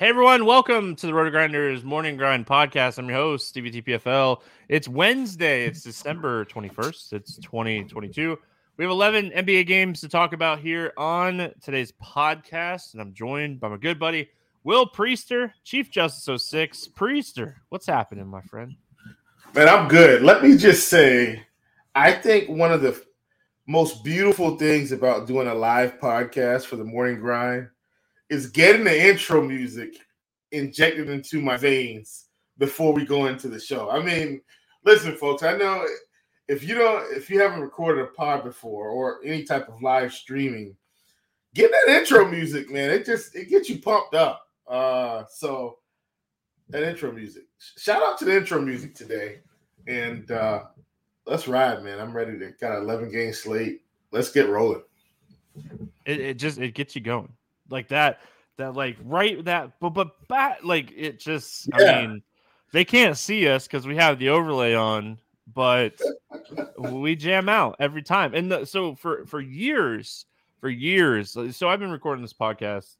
Hey everyone, welcome to the Roto Grinders Morning Grind Podcast. I'm your host, Stevie TPFL. It's Wednesday, it's December 21st, it's 2022. We have 11 NBA games to talk about here on today's podcast, and I'm joined by my good buddy, Will Priester, Chief Justice 06. Priester, what's happening, my friend? Man, I'm good. Let me just say, I think one of the most beautiful things about doing a live podcast for the morning grind is getting the intro music injected into my veins before we go into the show. I mean, listen, folks, I know if you don't, if you haven't recorded a pod before or any type of live streaming, get that intro music, man. It just it gets you pumped up. Uh, so that intro music. Shout out to the intro music today, and uh, let's ride, man. I'm ready to got an 11 game slate. Let's get rolling. It, it just it gets you going like that that like right that but but back like it just yeah. i mean they can't see us because we have the overlay on but we jam out every time. And the, so for for years for years so i've been recording this podcast.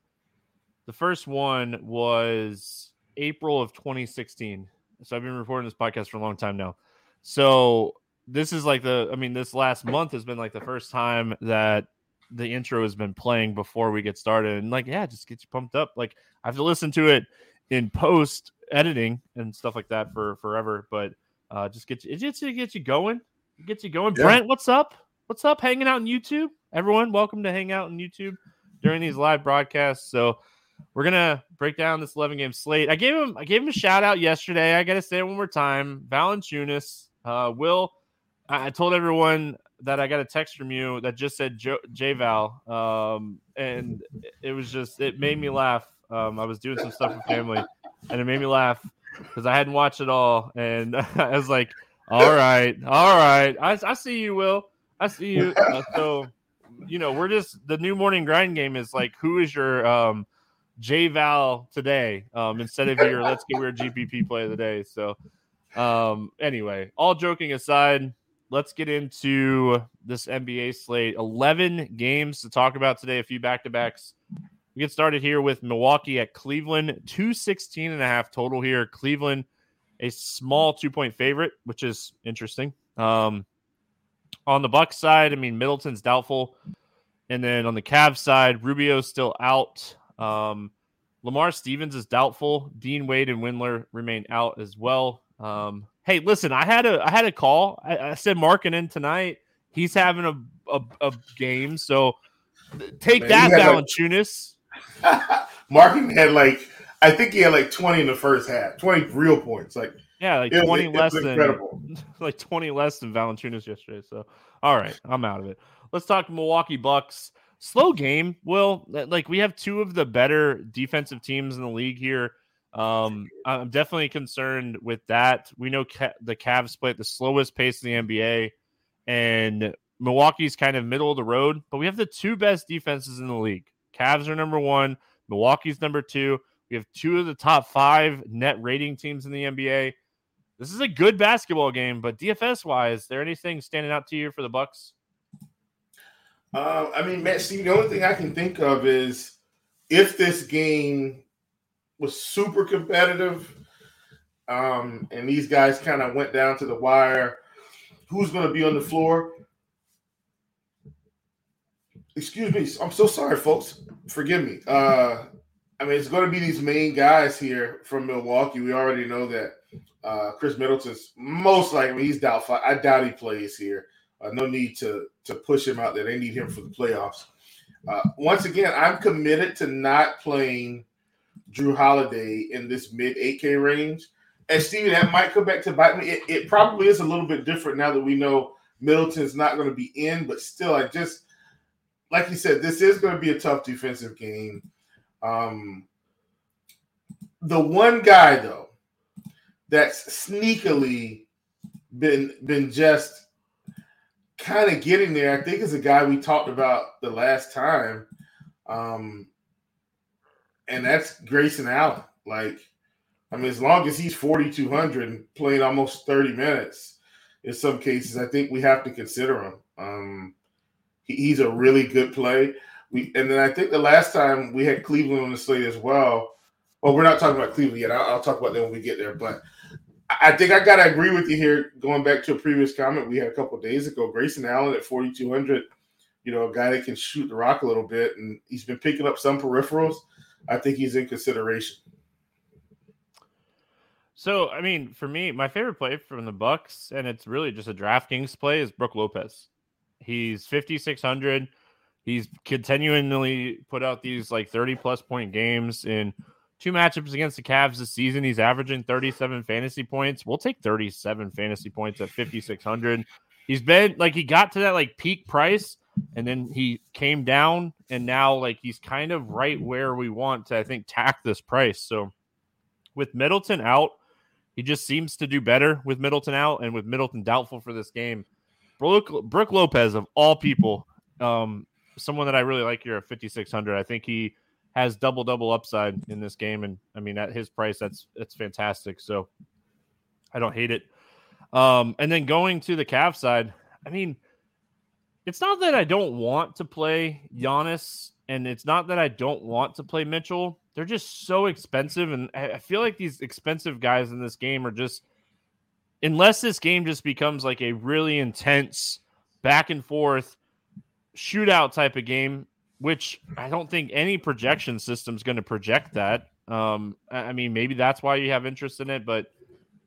The first one was april of 2016 so i've been recording this podcast for a long time now. So this is like the i mean this last month has been like the first time that the intro has been playing before we get started and like yeah just get you pumped up. Like i have to listen to it in post editing and stuff like that for forever but uh just get you it gets you get you going it gets you going. Yeah. brent what's up? What's up? Hanging out on youtube? Everyone welcome to hang out on youtube during these live broadcasts. So we're gonna break down this 11 game slate. I gave him i gave him a shout out yesterday. I gotta say it one more time. Valanciunas uh will I told everyone that I got a text from you that just said J Val, um, and it was just it made me laugh. Um, I was doing some stuff with family, and it made me laugh because I hadn't watched it all, and I was like, "All right, all right, I, I see you, Will. I see you." Uh, so, you know, we're just the new morning grind game is like, who is your um, J Val today um, instead of your let's get weird GPP play of the day. So, um, anyway, all joking aside let's get into this NBA slate. 11 games to talk about today, a few back to backs. We get started here with Milwaukee at Cleveland, 216 and a half total here. Cleveland, a small two point favorite, which is interesting. Um, on the Bucks side, I mean, Middleton's doubtful. And then on the Cavs side, Rubio's still out. Um, Lamar Stevens is doubtful. Dean Wade and Windler remain out as well. Um, Hey, listen, I had a I had a call. I, I said Markin in tonight. He's having a a, a game, so take Man, that, Valanciunas. Like, Markin had like I think he had like twenty in the first half, twenty real points. Like yeah, like it, twenty it, less than incredible. like twenty less than Valanciunas yesterday. So all right, I'm out of it. Let's talk Milwaukee Bucks. Slow game. Well, like we have two of the better defensive teams in the league here. Um, I'm definitely concerned with that. We know ca- the Cavs play at the slowest pace in the NBA, and Milwaukee's kind of middle of the road. But we have the two best defenses in the league. Cavs are number one. Milwaukee's number two. We have two of the top five net rating teams in the NBA. This is a good basketball game, but DFS wise, there anything standing out to you for the Bucks? Uh, I mean, Matt, Steve, the only thing I can think of is if this game was super competitive, um, and these guys kind of went down to the wire, who's going to be on the floor? Excuse me. I'm so sorry, folks. Forgive me. Uh, I mean, it's going to be these main guys here from Milwaukee. We already know that uh, Khris Middleton's most likely he's doubtful. I doubt he plays here. Uh, no need to to push him out there. They need him for the playoffs. Uh, once again, I'm committed to not playing Jrue Holiday in this mid 8K range. And Stevie, that might come back to bite me. It, it probably is a little bit different now that we know Middleton's not going to be in, but still, I just like you said, this is going to be a tough defensive game. Um, the one guy though that's sneakily been been just kind of getting there, I think is a guy we talked about the last time. Um, and that's Grayson Allen. Like, I mean, as long as he's 4,200 and playing almost 30 minutes in some cases, I think we have to consider him. Um, he, he's a really good play. We and then I think the last time we had Cleveland on the slate as well. Well, we're not talking about Cleveland yet. I'll, I'll talk about that when we get there. But I think I gotta agree with you here. Going back to a previous comment we had a couple days ago, Grayson Allen at 4,200. You know, a guy that can shoot the rock a little bit, and he's been picking up some peripherals. I think he's in consideration. So, I mean, for me, my favorite play from the Bucks, and it's really just a DraftKings play, is Brook Lopez. He's 5,600. He's continually put out these like 30 plus point games in two matchups against the Cavs this season. He's averaging 37 fantasy points. We'll take 37 fantasy points at 5,600. He's been like he got to that like peak price and then he came down and now like he's kind of right where we want to I think tack this price. So with Middleton out, he just seems to do better with Middleton out and with Middleton doubtful for this game. Brook, Brook Lopez of all people, um, someone that I really like here at 5600. I think he has double double upside in this game, and I mean at his price, that's that's fantastic. So I don't hate it. Um, and then going to the Cavs side, I mean, it's not that I don't want to play Giannis, and it's not that I don't want to play Mitchell. They're just so expensive, and I feel like these expensive guys in this game are just unless this game just becomes like a really intense back and forth shootout type of game, which I don't think any projection system is going to project that. Um, I mean, maybe that's why you have interest in it, but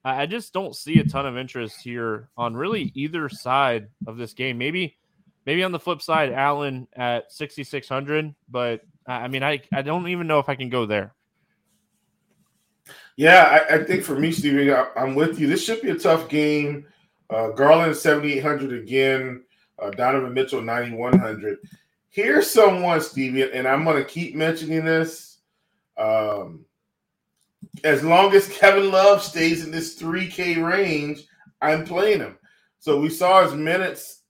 I just don't see a ton of interest here on really either side of this game. Maybe, maybe on the flip side, Allen at 6,600, but I mean, I, I don't even know if I can go there. Yeah, I, I think for me, Stevie, I, am with you. This should be a tough game. Uh, Garland 7,800 again. Uh, Donovan Mitchell 9,100. Here's someone, Stevie, and I'm going to keep mentioning this. Um, as long as Kevin Love stays in this 3K range, I'm playing him. So we saw his minutes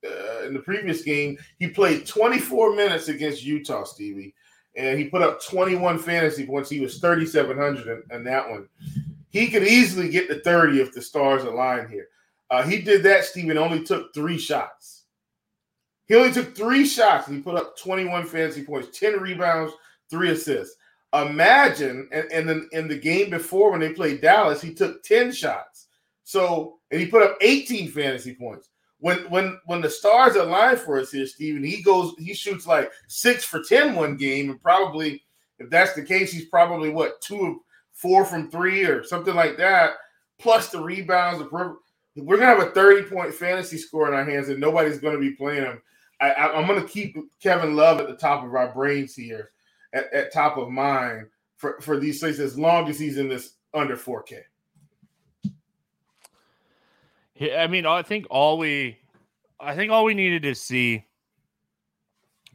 in the previous game. He played 24 minutes against Utah, Stevie and he put up 21 fantasy points. He was 3,700 in, in, that one. He could easily get to 30 if the stars align here. Uh, he did that, Steven, only took three shots. He only took three shots and he put up 21 fantasy points, 10 rebounds, three assists. Imagine, and, and then in the game before when they played Dallas, he took 10 shots. So, and he put up 18 fantasy points when when when the stars align for us here, Steven, he goes, he shoots like six for 10 one game, and probably if that's the case, he's probably what two of four from three or something like that. plus the rebounds. We're gonna have a 30 point fantasy score in our hands, and nobody's gonna be playing him. I, am gonna keep Kevin Love at the top of our brains here, at, at top of mind for, for these things as long as he's in this under 4K. I mean, I think all we, I think all we needed to see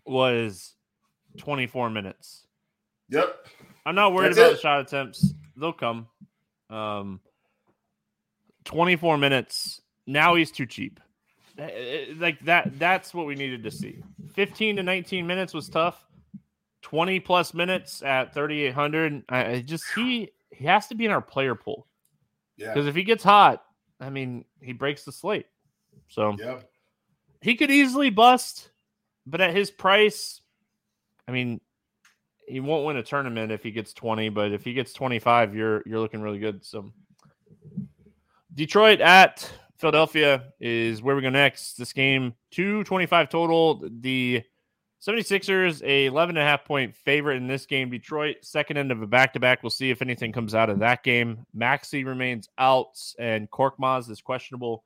was 24 minutes. Yep. I'm not worried That's about it. the shot attempts. They'll come. Um, 24 minutes. Now he's too cheap. Eh, eh, like that. That's what we needed to see. 15 to 19 minutes was tough. 20 plus minutes at 3,800. I just he he has to be in our player pool. Yeah. Because if he gets hot, I mean, he breaks the slate. So yeah. he could easily bust, but at his price, I mean, he won't win a tournament if he gets 20, but if he gets 25, you're you're looking really good. So Detroit at Philadelphia is where we go next. This game, 225 total. The 76ers, a 11 and a half point favorite in this game. Detroit, second end of a back to back. We'll see if anything comes out of that game. Maxey remains out, and Korkmaz is questionable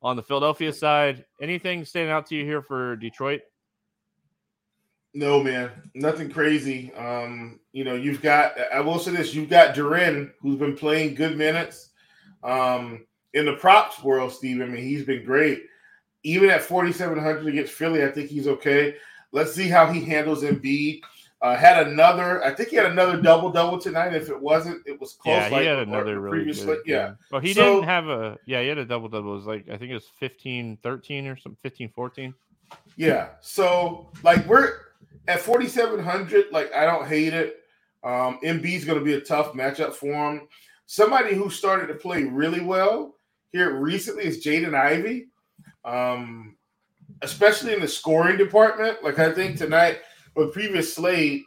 on the Philadelphia side. Anything standing out to you here for Detroit? No, man, nothing crazy. Um, you know, you've got, I will say this, you've got Duren, who's been playing good minutes. Um, in the props world, Steve, I mean, he's been great. Even at 4,700 against Philly, I think he's okay. Let's see how he handles Embiid. Uh, had another, I think he had another double double tonight. If it wasn't, it was close. Yeah, he like, had another really good. Yeah. Well, he so, didn't have a, yeah, he had a double double. It was like, I think it was 15 13 or something, 15 14. Yeah. So, like, we're at 4,700. Like, I don't hate it. Um, Embiid's going to be a tough matchup for him. Somebody who started to play really well here recently is Jaden Ivey. Um, especially in the scoring department. Like I think tonight with previous slate,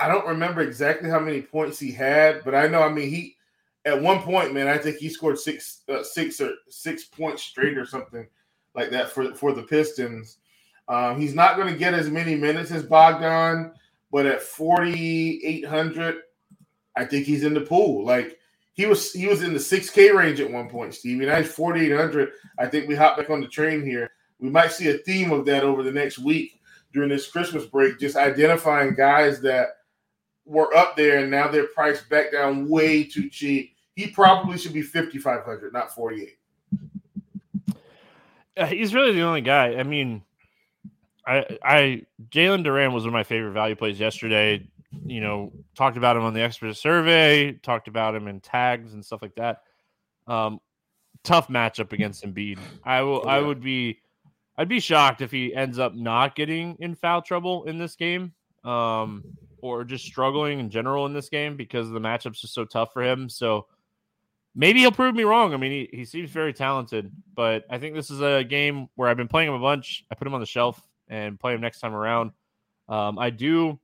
I don't remember exactly how many points he had, but I know. I mean, he at one point, man, I think he scored six, uh, six or six points straight or something like that for for the Pistons. Um, he's not going to get as many minutes as Bogdan, but at forty eight hundred, I think he's in the pool. Like he was, he was in the six K range at one point, Stevie. Now he's forty eight hundred. I think we hop back on the train here we might see a theme of that over the next week during this Christmas break, just identifying guys that were up there and now they're priced back down way too cheap. He probably should be 5,500, not 48. Uh, he's really the only guy. I mean, I, I, Jalen Duren was one of my favorite value plays yesterday. You know, talked about him on the expert survey, talked about him in tags and stuff like that. Um, tough matchup against Embiid. I will, I would be I'd be shocked if he ends up not getting in foul trouble in this game, um, or just struggling in general in this game because the matchup's just so tough for him. So maybe he'll prove me wrong. I mean, he, he seems very talented, but I think this is a game where I've been playing him a bunch. I put him on the shelf and play him next time around. Um, I do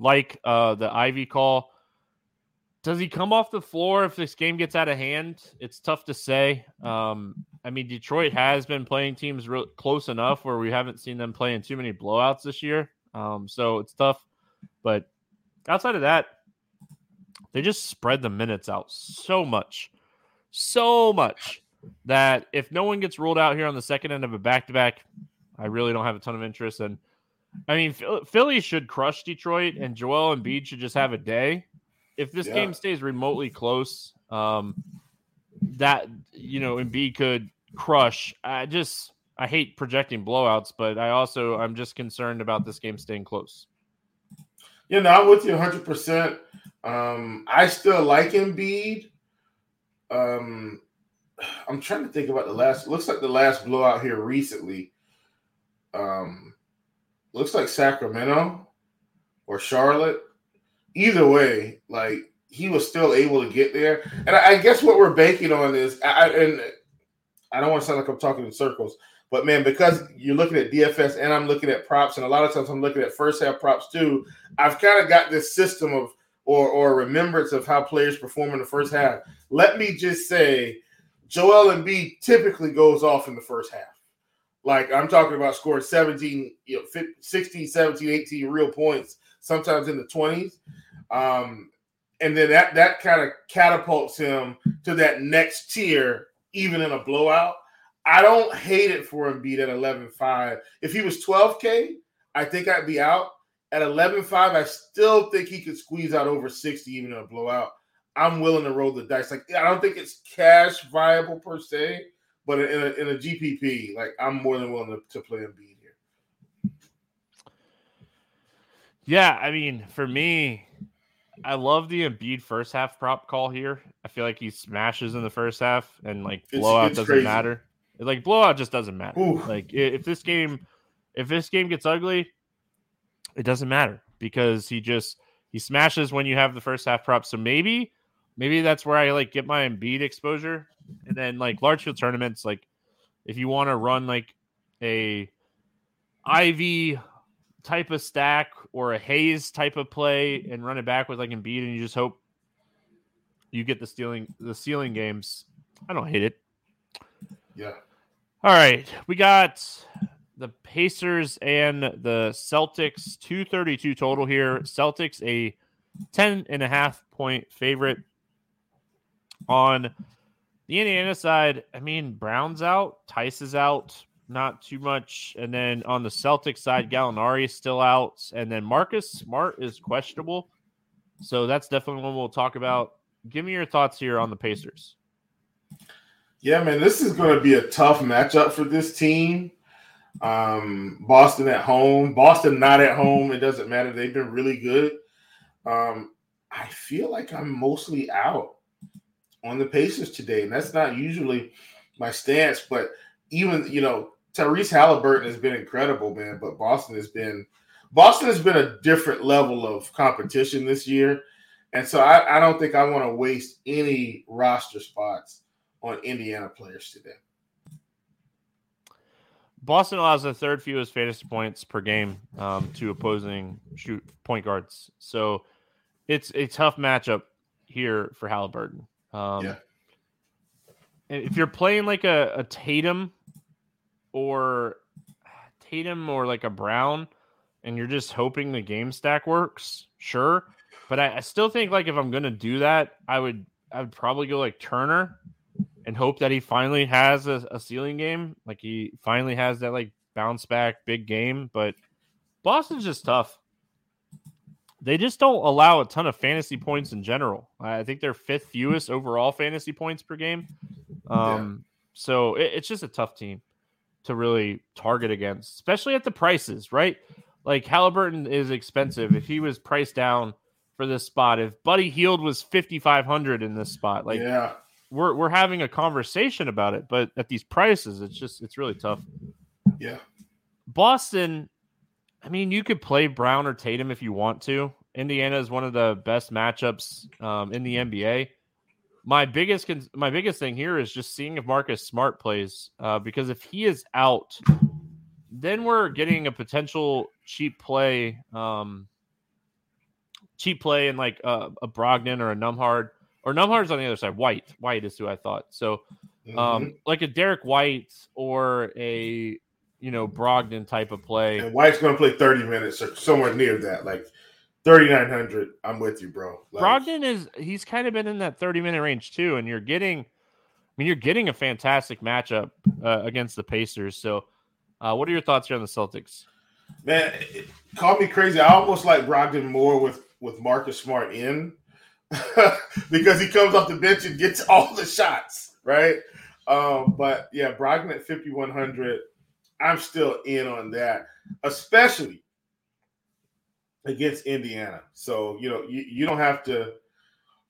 like uh, the Ivey call. Does he come off the floor if this game gets out of hand? It's tough to say. Um, I mean, Detroit has been playing teams real close enough where we haven't seen them playing too many blowouts this year. Um, so it's tough. But outside of that, they just spread the minutes out so much, so much that if no one gets ruled out here on the second end of a back to back, I really don't have a ton of interest. And I mean, Philly should crush Detroit, and Joel and Embiid should just have a day if this yeah. game stays remotely close, um, that you know Embiid could crush. I just I hate projecting blowouts, but I also I'm just concerned about this game staying close. Yeah, no, I'm with you 100. percent um, I still like Embiid. Um, I'm trying to think about the last. Looks like the last blowout here recently. Um, looks like Sacramento or Charlotte either way, like he was still able to get there. And I, I guess what we're banking on is, I, and I don't want to sound like I'm talking in circles, but man, because you're looking at DFS and I'm looking at props, and a lot of times I'm looking at first half props too. I've kind of got this system of or or remembrance of how players perform in the first half. Let me just say, Joel Embiid typically goes off in the first half. Like I'm talking about scoring 17, you know, 15, 16, 17, 18 real points, sometimes in the 20s. Um, and then that that kind of catapults him to that next tier, even in a blowout. I don't hate it for Embiid at 11-5. If he was 12K, I think I'd be out. At 11-5, I still think he could squeeze out over 60 even in a blowout. I'm willing to roll the dice. Like I don't think it's cash viable per se, but in a, in a GPP, like I'm more than willing to, to play Embiid here. Yeah, I mean, for me, I love the Embiid first half prop call here. I feel like he smashes in the first half, and like blowout it's doesn't crazy. matter. Like blowout just doesn't matter. Ooh. Like if this game, if this game gets ugly, it doesn't matter because he just he smashes when you have the first half prop. So maybe maybe that's where I like get my Embiid exposure. And then like large field tournaments, like if you want to run like a Ivey type of stack or a Hayes type of play and run it back with like Embiid, and you just hope you get the stealing the ceiling games. I don't hate it. Yeah. All right, we got the Pacers and the Celtics 232 total here. Celtics a 10 and a half point favorite on the Indiana side, I mean, Brown's out, Theis is out, not too much. And then on the Celtics side, Gallinari is still out. And then Marcus Smart is questionable. So that's definitely one we'll talk about. Give me your thoughts here on the Pacers. Yeah, man, this is going to be a tough matchup for this team. Um, Boston at home, Boston not at home. It doesn't matter. They've been really good. Um, I feel like I'm mostly out on the Pacers today, and that's not usually my stance. But even you know, Tyrese Halliburton has been incredible, man. But Boston has been Boston has been a different level of competition this year, and so I, I don't think I want to waste any roster spots on Indiana players today. Boston allows the third fewest fantasy points per game um, to opposing shoot point guards, so it's a tough matchup here for Halliburton. Um, yeah. If you're playing like a, a Tatum or Tatum or like a Brown, and you're just hoping the game stack works, sure. But I, I still think like if I'm gonna do that, I would I would probably go like Turner and hope that he finally has a, a ceiling game. Like he finally has that like bounce back big game. But Boston's just tough they just don't allow a ton of fantasy points in general. I think they're fifth fewest overall fantasy points per game. Um, yeah. So it, it's just a tough team to really target against, especially at the prices, right? Like Halliburton is expensive. If he was priced down for this spot, if Buddy Hield was fifty five hundred in this spot, like yeah, we're we're having a conversation about it. But at these prices, it's just it's really tough. Yeah, Boston I mean, you could play Brown or Tatum if you want to. Indiana is one of the best matchups um, in the NBA. My biggest my biggest thing here is just seeing if Marcus Smart plays uh, because if he is out, then we're getting a potential cheap play, um, cheap play in like a, a Brogdon or a Nembhard or Nembhard's on the other side. White, White is who I thought. So, um, mm-hmm. like a Derrick White or a you know, Brogdon type of play. And White's going to play 30 minutes or somewhere near that, like 3,900. I'm with you, bro. Like, Brogdon is, he's kind of been in that 30 minute range too. And you're getting, I mean, you're getting a fantastic matchup uh, against the Pacers. So, uh, what are your thoughts here on the Celtics? Man, it, call me crazy. I almost like Brogdon more with, with Marcus Smart in because he comes off the bench and gets all the shots, right? Um, but yeah, Brogdon at 5,100. I'm still in on that, especially against Indiana. So you know, you, you don't have to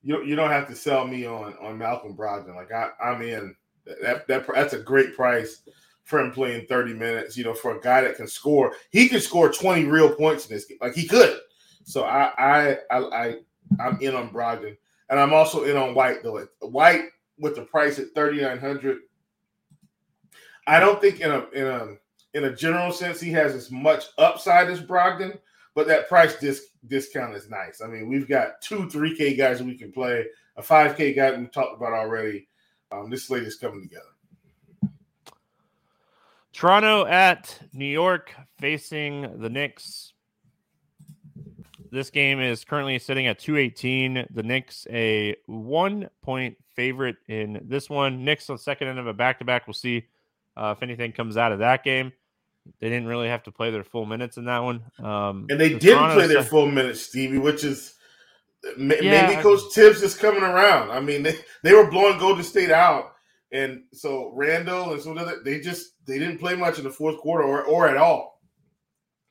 you you don't have to sell me on on Malcolm Brogdon. Like I, I'm in. That that that's a great price for him playing 30 minutes. You know, for a guy that can score, he can score 20 real points in this game. Like he could. So I I I, I I'm in on Brogdon, and I'm also in on White though. White with the price at 3,900 I don't think in a in a in a general sense he has as much upside as Brogdon, but that price disc, discount is nice. I mean, we've got two 3K guys we can play, a 5K guy we talked about already. Um, this slate is coming together. Toronto at New York facing the Knicks. This game is currently sitting at 218. The Knicks a one point favorite in this one. Knicks on second end of a back to back. We'll see uh, if anything comes out of that game. They didn't really have to play their full minutes in that one. Um, and they the didn't play their full minutes, Stevie, which is yeah, maybe Coach Thibs is coming around. I mean, they, they were blowing Golden State out. And so Randle and some other they just they didn't play much in the fourth quarter or, or at all.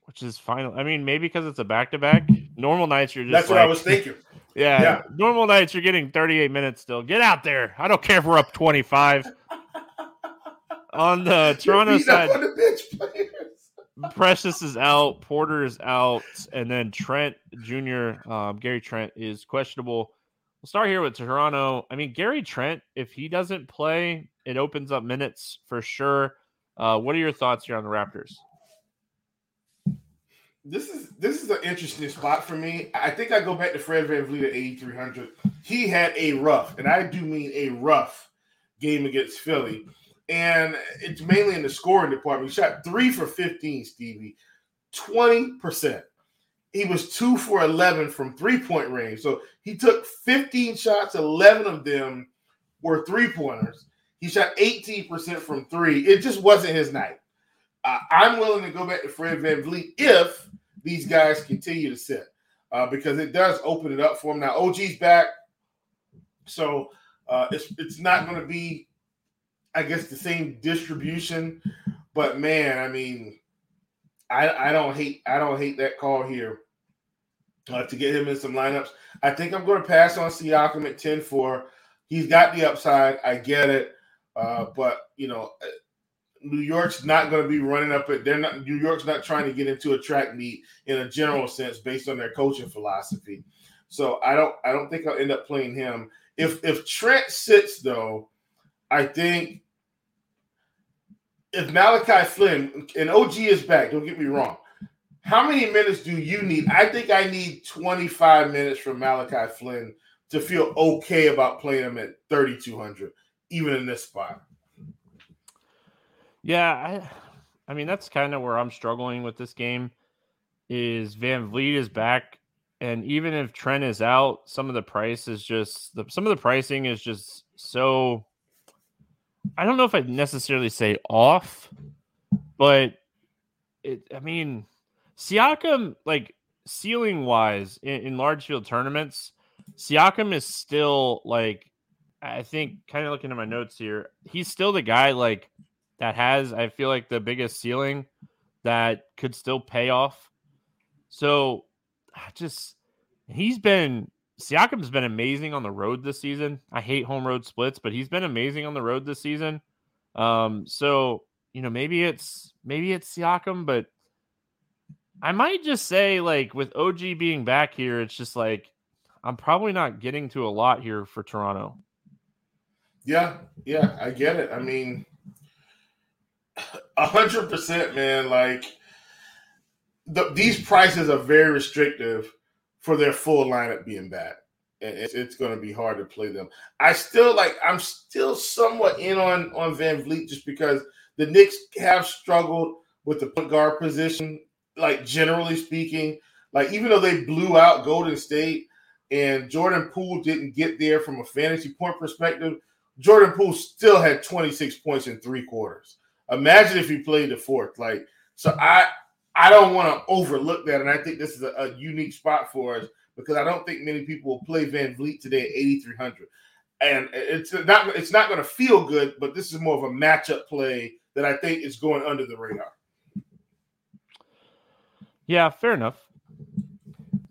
Which is final. I mean, maybe because it's a back to back. Normal nights you're just That's like, what I was thinking. Yeah, yeah. Normal nights you're getting 38 minutes still. Get out there. I don't care if we're up 25. On the Toronto side, the Precious is out, Porter is out, and then Trent Jr. Um, Gary Trent is questionable. We'll start here with Toronto. I mean, Gary Trent, if he doesn't play, it opens up minutes for sure. Uh, what are your thoughts here on the Raptors? This is this is an interesting spot for me. I think I go back to Fred Van VanVleet at 8,300. He had a rough, and I do mean a rough game against Philly and it's mainly in the scoring department. He shot three for 15, Stevie, 20%. He was two for 11 from three point range. So he took 15 shots, 11 of them were three pointers. He shot 18% from three. It just wasn't his night. Uh, I'm willing to go back to Fred VanVleet if these guys continue to sit uh, because it does open it up for him. Now, OG's back. So uh, it's, it's not going to be I guess the same distribution, but man, I mean, I I don't hate I don't hate that call here uh, to get him in some lineups. I think I'm going to pass on Siakam at 10-4. He's got the upside. I get it, uh, but you know, uh, New York's not going to be running up it. They're not. New York's not trying to get into a track meet in a general sense based on their coaching philosophy. So I don't. I don't think I'll end up playing him. If if Trent sits though, I think if Malachi Flynn and OG is back, don't get me wrong. How many minutes do you need? I think I need 25 minutes from Malachi Flynn to feel okay about playing him at 3,200, even in this spot. Yeah, I, I mean that's kind of where I'm struggling with this game. Is VanVleet is back, and even if Trent is out, some of the price is just the some of the pricing is just so I don't know if I'd necessarily say off, but it, I mean, Siakam, like ceiling wise in, in large field tournaments, Siakam is still like, I think, kind of looking at my notes here, he's still the guy like that has, I feel like, the biggest ceiling that could still pay off. So I just, he's been Siakam's been amazing on the road this season. I hate home road splits, but he's been amazing on the road this season. Um, so you know, maybe it's maybe it's Siakam, but I might just say like with OG being back here, it's just like I'm probably not getting to a lot here for Toronto. Yeah, yeah, I get it. I mean, a hundred percent, man. Like the, these prices are very restrictive for their full lineup being back. And it's, it's going to be hard to play them. I still like, I'm still somewhat in on, on VanVleet just because the Knicks have struggled with the point guard position, like generally speaking. Like, even though they blew out Golden State and Jordan Poole didn't get there from a fantasy point perspective, Jordan Poole still had 26 points in three quarters. Imagine if he played the fourth. Like, so I I don't want to overlook that, and I think this is a, a, unique spot for us because I don't think many people will play VanVleet today at 8,300, and it's not it's not going to feel good, but this is more of a matchup play that I think is going under the radar. Yeah, fair enough.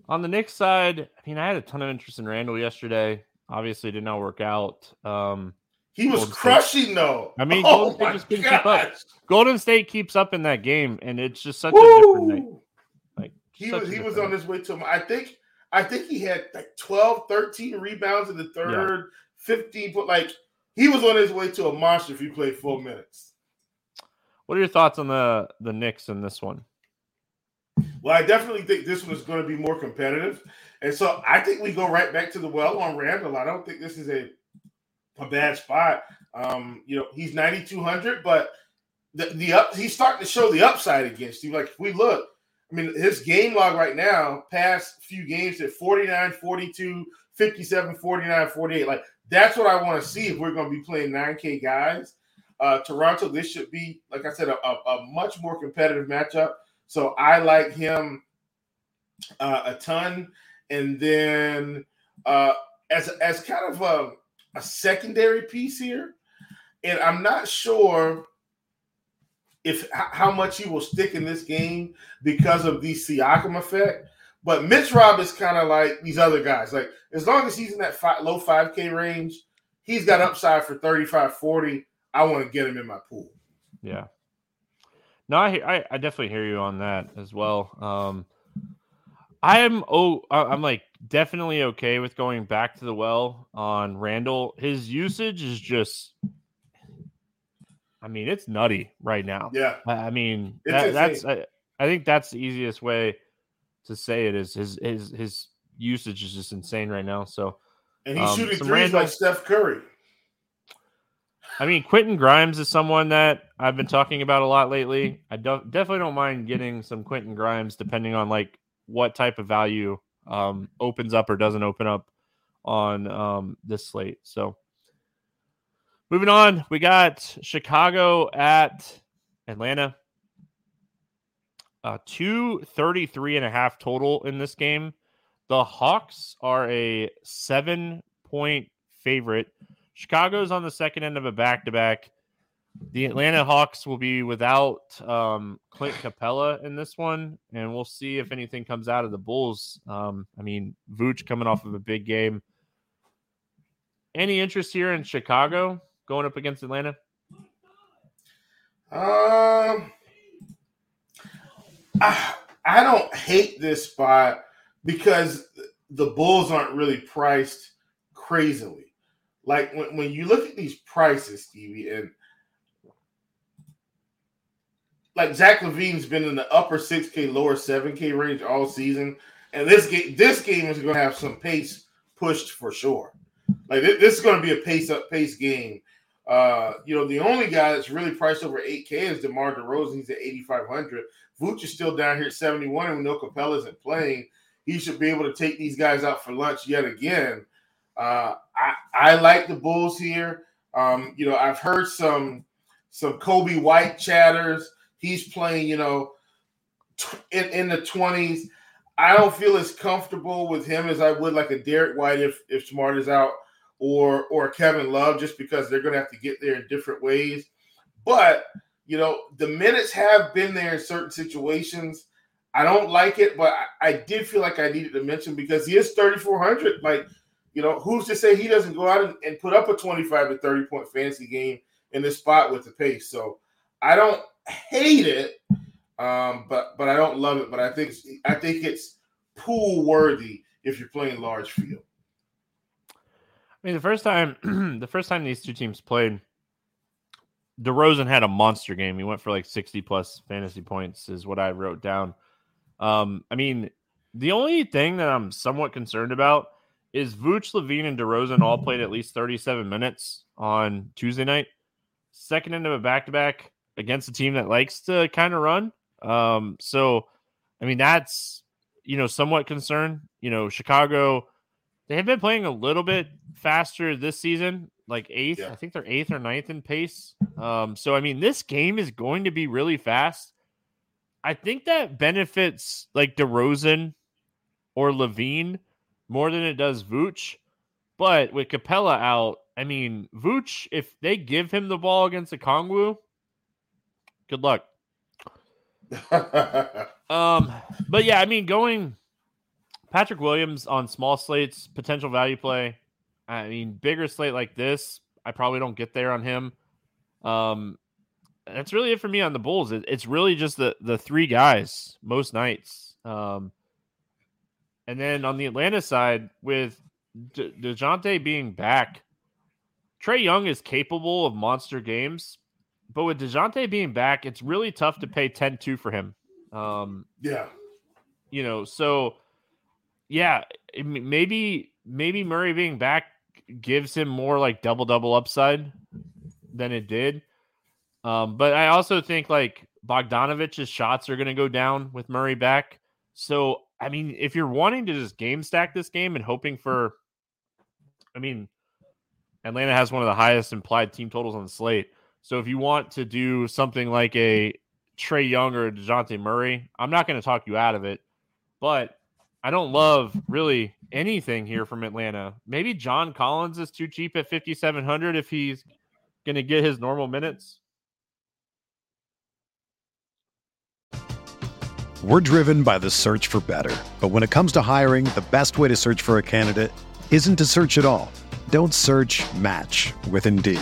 On the Knicks side, I mean, I had a ton of interest in Randle yesterday. Obviously, did not work out. Um, he was Golden crushing State. though. I mean, oh Golden State just keep up. Golden State keeps up in that game, and it's just such Woo! a different night. Like he was he was on his way to I think I think he had like 12, 13 rebounds in the third, yeah. 15 but like he was on his way to a monster if he played full minutes. What are your thoughts on the the Knicks in this one? Well, I definitely think this one is going to be more competitive. And so I think we go right back to the well on Randle. I don't think this is a a bad spot. Um, you know, he's 9,200, but the, the up he's starting to show the upside against you. Like if we look, I mean, his game log right now, past few games at 49, 42, 57, 49, 48. Like, that's what I want to see if we're going to be playing 9K guys. Uh, Toronto, this should be, like I said, a, a, a much more competitive matchup. So I like him uh, a ton. And then uh, as, as kind of a, a secondary piece here, and I'm not sure if how much he will stick in this game because of the Siakam effect. But Mitch Rob is kind of like these other guys. Like as long as he's in that five, low 5K range, he's got upside for 35, 40. I want to get him in my pool. Yeah. No, I, I, definitely hear you on that as well. Um, I'm oh I'm like definitely okay with going back to the well on Randle. His usage is just I mean, it's nutty right now. Yeah. I mean, that, that's I, I, think that's the easiest way to say it is his his his usage is just insane right now. So and he's um, shooting threes Randle, like Steph Curry. I mean, Quentin Grimes is someone that I've been talking about a lot lately. I don't definitely don't mind getting some Quentin Grimes depending on like what type of value um, opens up or doesn't open up on um, this slate. So Moving on, we got Chicago at Atlanta. Uh, 233 and a half total in this game. The Hawks are a seven point favorite. Chicago's on the second end of a back to back. The Atlanta Hawks will be without um, Clint Capela in this one, and we'll see if anything comes out of the Bulls. Um, I mean, Vooch coming off of a big game. Any interest here in Chicago? going up against Atlanta? Um, I, I don't hate this spot because the Bulls aren't really priced crazily. Like when, when you look at these prices, Stevie, and like Zach LaVine's been in the upper 6K, lower 7K range all season. And this game, this game is going to have some pace pushed for sure. Like this is going to be a pace up pace game. Uh, you know, the only guy that's really priced over 8K is DeMar DeRozan. He's at 8,500. Vooch is still down here at 71, and we know Capela isn't playing. He should be able to take these guys out for lunch yet again. Uh, I, I like the Bulls here. Um, you know, I've heard some some Coby White chatters. He's playing, you know, in, in the 20s. I don't feel as comfortable with him as I would like a Derrick White if if Smart is out or or Kevin Love just because they're going to have to get there in different ways. But you know, the minutes have been there in certain situations. I don't like it, but I, I did feel like I needed to mention because he is 3,400. Like, you know, who's to say he doesn't go out and, and put up a 25 to 30 point fantasy game in this spot with the pace? So I don't hate it, um, but but I don't love it. But I think I think it's pool worthy if you're playing large field. I mean, the first time the first time these two teams played, DeRozan had a monster game. He went for like 60 plus fantasy points, is what I wrote down. Um, I mean, the only thing that I'm somewhat concerned about is Vooch, LaVine, and DeRozan all played at least 37 minutes on Tuesday night. Second end of a back to back against a team that likes to kind of run. Um, so, I mean, that's, you know, somewhat concerned. You know, Chicago they have been playing a little bit faster this season, like eighth. Yeah. I think they're eighth or ninth in pace. Um, so I mean, this game is going to be really fast. I think that benefits like DeRozan or LaVine more than it does Vooch. But with Capela out, I mean, Vooch, if they give him the ball against a Kongwu, good luck. um, but yeah, I mean, going Patrick Williams on small slates, potential value play. I mean, bigger slate like this, I probably don't get there on him. Um, that's really it for me on the Bulls. It, it's really just the the three guys most nights. Um, and then on the Atlanta side, with De- Dejounte being back, Trae Young is capable of monster games, but with Dejounte being back, it's really tough to pay 10-2 for him. Um, yeah, you know, so yeah, maybe maybe Murray being back gives him more like double double upside than it did. Um, but I also think like Bogdanovich's shots are going to go down with Murray back. So, I mean, if you're wanting to just game stack this game and hoping for, I mean, Atlanta has one of the highest implied team totals on the slate. So if you want to do something like a Trae Young or Dejounte Murray, I'm not going to talk you out of it. But I don't love really anything here from Atlanta. Maybe John Collins is too cheap at 5,700 if he's going to get his normal minutes. We're driven by the search for better. But when it comes to hiring, the best way to search for a candidate isn't to search at all. Don't search match with Indeed.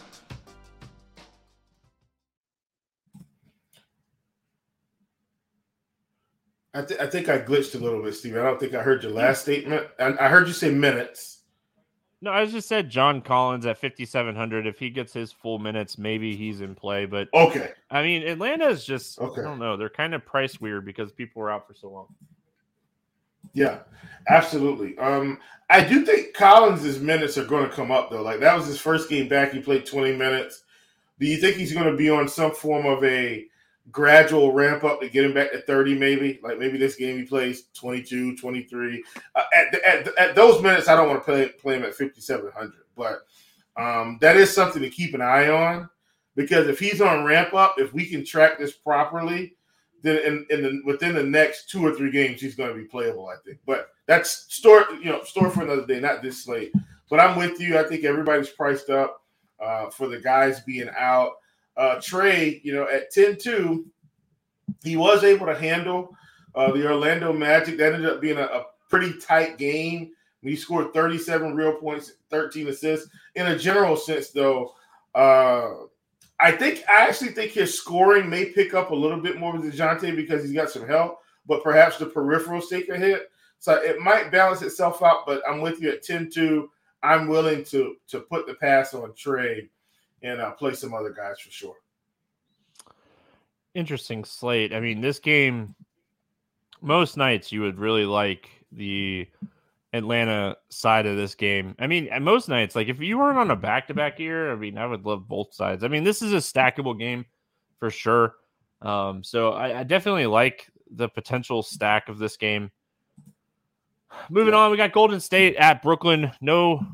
I, th- I think I glitched a little bit, Steve. I don't think I heard your last statement. I, I heard you say minutes. No, I just said John Collins at 5,700. If he gets his full minutes, maybe he's in play. But okay, I mean, Atlanta is just, okay. I don't know. They're kind of price weird because people were out for so long. Yeah, absolutely. Um, I do think Collins' minutes are going to come up though. Like that was his first game back. He played 20 minutes. Do you think he's going to be on some form of a gradual ramp up to get him back to 30 maybe. Like maybe this game he plays 22 23 uh, at, at, at those minutes i don't want to play, play him at 5700 but um, that is something to keep an eye on because if he's on ramp up if we can track this properly then in, in the, within the next two or three games he's going to be playable i think. But that's store you know store for another day not this slate. But i'm with you. I think everybody's priced up uh, for the guys being out uh, Trae, you know, at 10 2, he was able to handle uh, the Orlando Magic. That ended up being a, a pretty tight game. He scored 37 real points, 13 assists. In a general sense, though, uh, I think I actually think his scoring may pick up a little bit more with Dejounte because he's got some help, but perhaps the peripheral take a hit. So it might balance itself out, but I'm with you at 10 2. I'm willing to to put the pass on Trae and uh, play some other guys for sure. Interesting slate. I mean, this game, most nights you would really like the Atlanta side of this game. I mean, at most nights, like if you weren't on a back to back year, I mean, I would love both sides. I mean, this is a stackable game for sure. Um, so I, I definitely like the potential stack of this game. Moving on, we got Golden State at Brooklyn. No,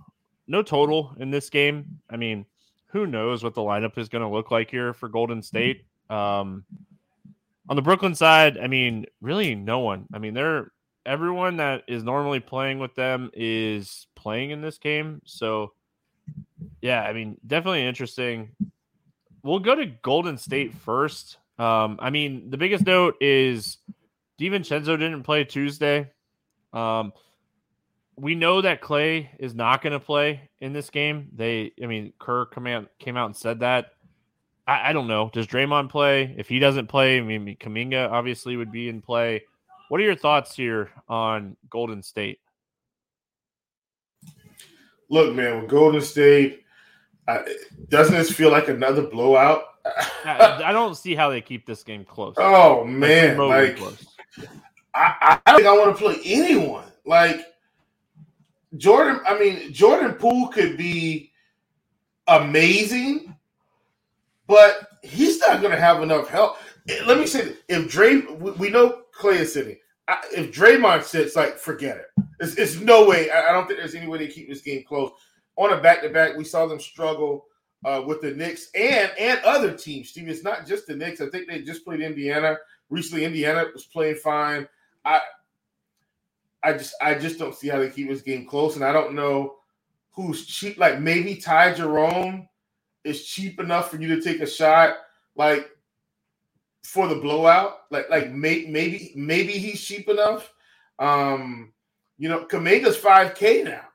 no total in this game. I mean, who knows what the lineup is going to look like here for Golden State. Um, on the Brooklyn side, I mean, really no one. I mean, they're everyone that is normally playing with them is playing in this game. So, yeah, I mean, definitely interesting. We'll go to Golden State first. Um, I mean, the biggest note is DiVincenzo didn't play Tuesday. Um, we know that Clay is not going to play in this game. They, I mean, Kerr came out, came out and said that. I, I, don't know. Does Draymond play? If he doesn't play, I mean, Kuminga obviously would be in play. What are your thoughts here on Golden State? Look, man, with Golden State, uh, doesn't this feel like another blowout? I, I, don't see how they keep this game close. Oh man, like I, I think I want to play anyone. Like Jordan, I mean, Jordan Poole could be amazing, but he's not going to have enough help. Let me say this. If Dray, we know Clay is sitting. If Draymond sits, like, forget it. It's, it's no way. I don't think there's any way they keep this game close. On a back to back, we saw them struggle uh, with the Knicks and and other teams. Steve, it's not just the Knicks. I think they just played Indiana. recently Indiana was playing fine. I I just I just don't see how they keep this game close, and I don't know who's cheap. Like maybe Ty Jerome is cheap enough for you to take a shot, like for the blowout. Like like may, maybe maybe he's cheap enough. Um, you know, Kuminga's five K now,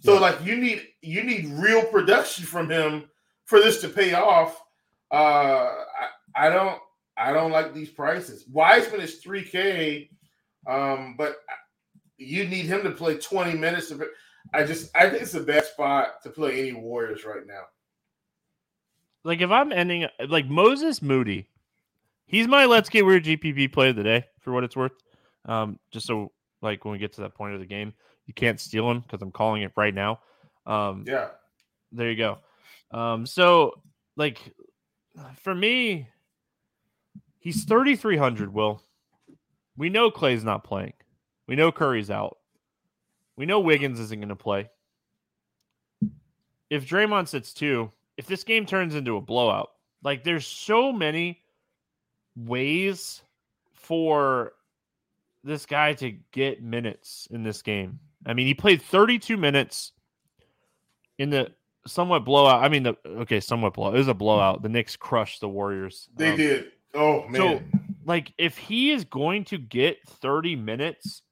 so yeah. like you need you need real production from him for this to pay off. Uh, I, I don't I don't like these prices. Wiseman is three K, um, but you need him to play 20 minutes of it. I just I think it's the best spot to play any Warriors right now. Like if I'm ending like Moses Moody, he's my let's get weird GPP play of the day for what it's worth. Um, just so like when we get to that point of the game, you can't steal him because I'm calling it right now. Um, yeah, there you go. Um, so like for me, he's 3,300. Will we know Clay's not playing? We know Curry's out. We know Wiggins isn't going to play. If Draymond sits two, if this game turns into a blowout, like there's so many ways for this guy to get minutes in this game. I mean, he played 32 minutes in the somewhat blowout. I mean, the okay, somewhat blowout. It was a blowout. The Knicks crushed the Warriors. They um, did. Oh man. So, like, if he is going to get 30 minutes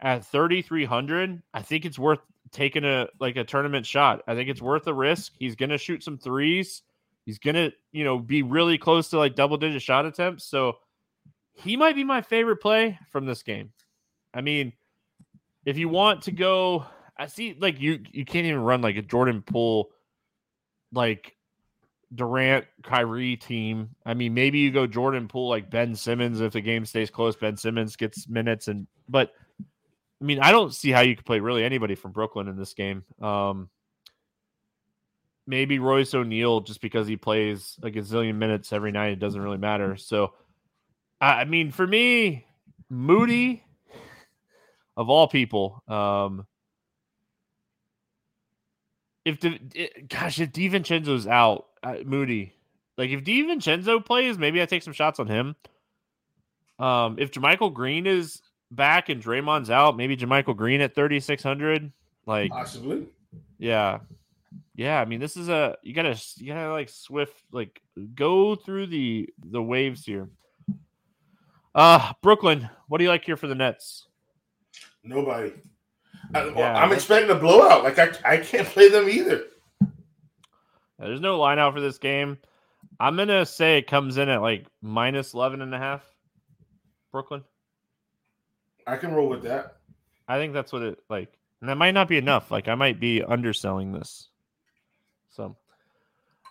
at 3300 i think it's worth taking a like a tournament shot i think it's worth the risk he's gonna shoot some threes he's gonna you know be really close to like double digit shot attempts so he might be my favorite play from this game i mean if you want to go i see like you you can't even run like a jordan poole like Durant, Kyrie team. I mean, maybe you go Jordan Poole like Ben Simmons if the game stays close. Ben Simmons gets minutes, and but I mean, I don't see how you could play really anybody from Brooklyn in this game. Um, maybe Royce O'Neale just because he plays like a gazillion minutes every night. It doesn't really matter. So, I mean, for me, Moody, of all people, um, if the it, gosh, if DiVincenzo's out, uh, Moody, like if Divincenzo plays, maybe I take some shots on him. Um, if JaMychal Green is back and Draymond's out, maybe JaMychal Green at 3600 like possibly. Yeah. Yeah, I mean this is a you got to you got to like swift like go through the the waves here. Uh Brooklyn, what do you like here for the Nets? Nobody. I, am expecting a blowout. Like I I can't play them either. There's no line out for this game. I'm going to say it comes in at like minus 11 and a half. Brooklyn. I can roll with that. I think that's what it like. And that might not be enough. Like I might be underselling this. So, all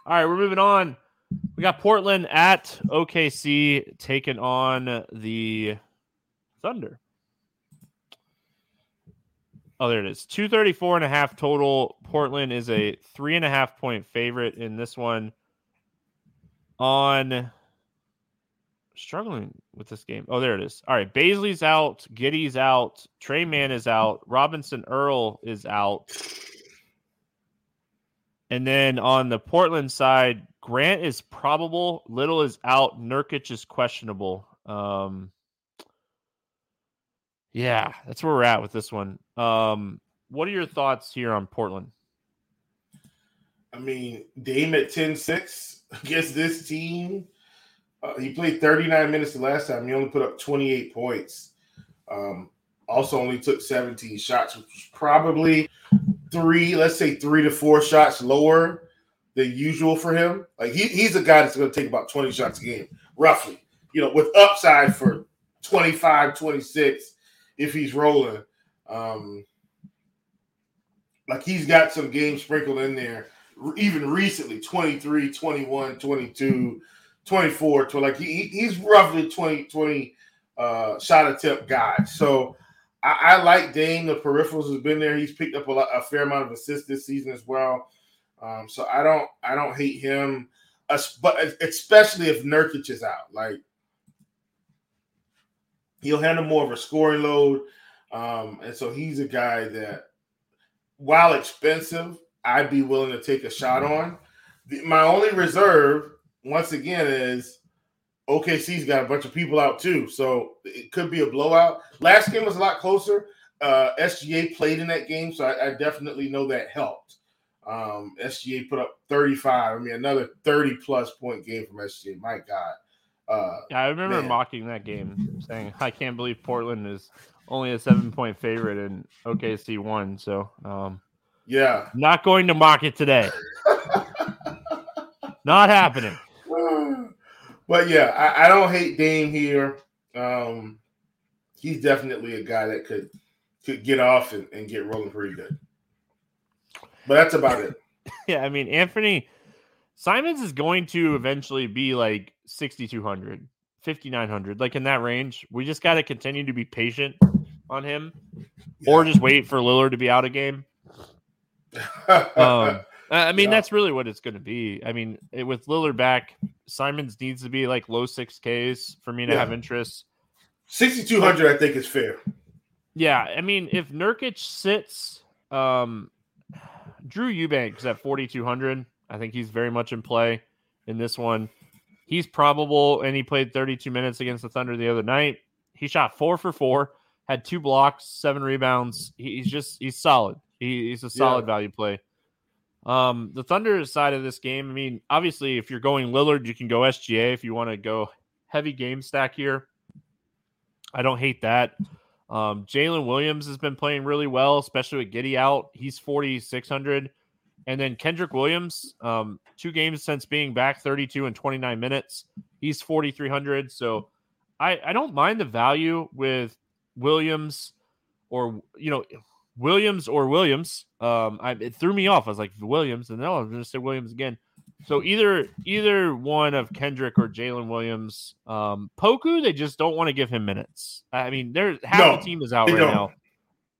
right, we're moving on. We got Portland at OKC taking on the Thunder. Oh, there it is. 234 and a half total. Portland is a three and a half point favorite in this one. On struggling with this game. Oh, there it is. All right. Bazley's out. Giddey's out. Tre Mann is out. Robinson-Earl is out. And then on the Portland side, Grant is probable. Little is out. Nurkic is questionable. Um, yeah, that's where we're at with this one. Um, what are your thoughts here on Portland? I mean, Dame at 10 6 against this team uh, he played 39 minutes the last time. He only put up 28 points. Um, also, only took 17 shots, which was probably three, let's say three to four shots lower than usual for him. Like he, he's a guy that's going to take about 20 shots a game, roughly. You know, with upside for 25, 26 if he's rolling. Um, like he's got some games sprinkled in there, even recently 23, 21, 22. 24 to like he, he's roughly 20 20 uh, shot attempt guy. So I, I, like Dame. The peripherals has been there. He's picked up a, lot, a fair amount of assists this season as well. Um, so I don't I don't hate him, but especially if Nurkic is out. Like he'll handle more of a scoring load, um, and so he's a guy that, while expensive, I'd be willing to take a shot on. The, my only reserve once again is OKC's got a bunch of people out too, so it could be a blowout. Last game was a lot closer. Uh, SGA played in that game, so I, I definitely know that helped. Um, SGA put up 35. I mean, another 30 plus point game from SGA. My God. Uh, yeah, I remember man. mocking that game, saying, I can't believe Portland is only a seven point favorite and OKC won. So, um, yeah, not going to mock it today. not happening. But yeah, I, I, don't hate Dame here. Um, he's definitely a guy that could could get off and, and get rolling pretty good. But that's about it. yeah, I mean, Anthony Simons is going to eventually be like 6,200, 5,900, like in that range. We just got to continue to be patient on him yeah. or just wait for Lillard to be out of game. um, I mean, yeah. that's really what it's going to be. I mean, it, with Lillard back, Simons needs to be like low 6Ks for me to yeah. have interest. 6,200, I think, is fair. Yeah. I mean, if Nurkic sits, um, Drew Eubanks at 4,200, I think he's very much in play in this one. He's probable, and he played 32 minutes against the Thunder the other night. He shot four for four, had two blocks, seven rebounds. he's just he's solid. He, he's a solid yeah. value play. Um, the Thunder side of this game, I mean, obviously, if you're going Lillard, you can go SGA if you want to go heavy game stack here. I don't hate that. Um, Jalen Williams has been playing really well, especially with Giddey out. He's 4,600. And then Kenrich Williams, um, two games since being back, 32 and 29 minutes. He's 4,300. So I, I don't mind the value with Williams or, you know, Williams or Williams. Um, I, it threw me off. I was like, Williams. And then I was going to say Williams again. So either either one of Kenrich or Jalen Williams, um, Poku, they just don't want to give him minutes. I mean, there's half no, the team is out right don't. now,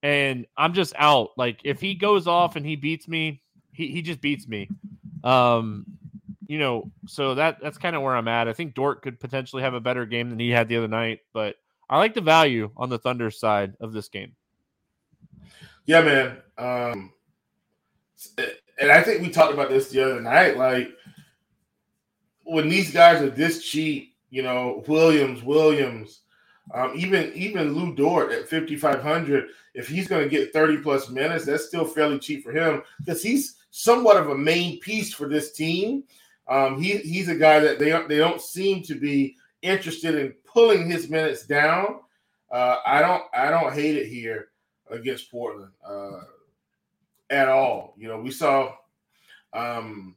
and I'm just out. Like if he goes off and he beats me, he he just beats me. Um, you know, so that that's kind of where I'm at. I think Dort could potentially have a better game than he had the other night, but I like the value on the Thunder side of this game. Yeah, man. Um, and I think we talked about this the other night. Like when these guys are this cheap, you know, Williams, Williams, um, even even Lou Dort at 5,500, if he's going to get 30 plus minutes, that's still fairly cheap for him because he's somewhat of a main piece for this team. Um, he, he's a guy that they, they don't seem to be interested in pulling his minutes down. Uh, I don't I don't hate it here against Portland. Uh, at all. You know, we saw um,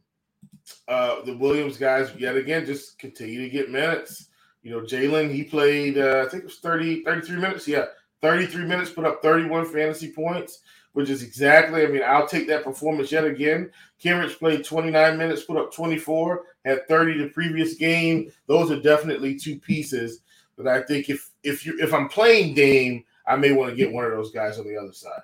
uh, the Williams guys yet again just continue to get minutes. You know, Jalen, he played, uh, I think it was 30, 33 minutes. Yeah, 33 minutes, put up 31 fantasy points, which is exactly, I mean, I'll take that performance yet again. Kenrich played 29 minutes, put up 24, had 30 the previous game. Those are definitely two pieces that I think if if you if I'm playing Dame, I may want to get one of those guys on the other side.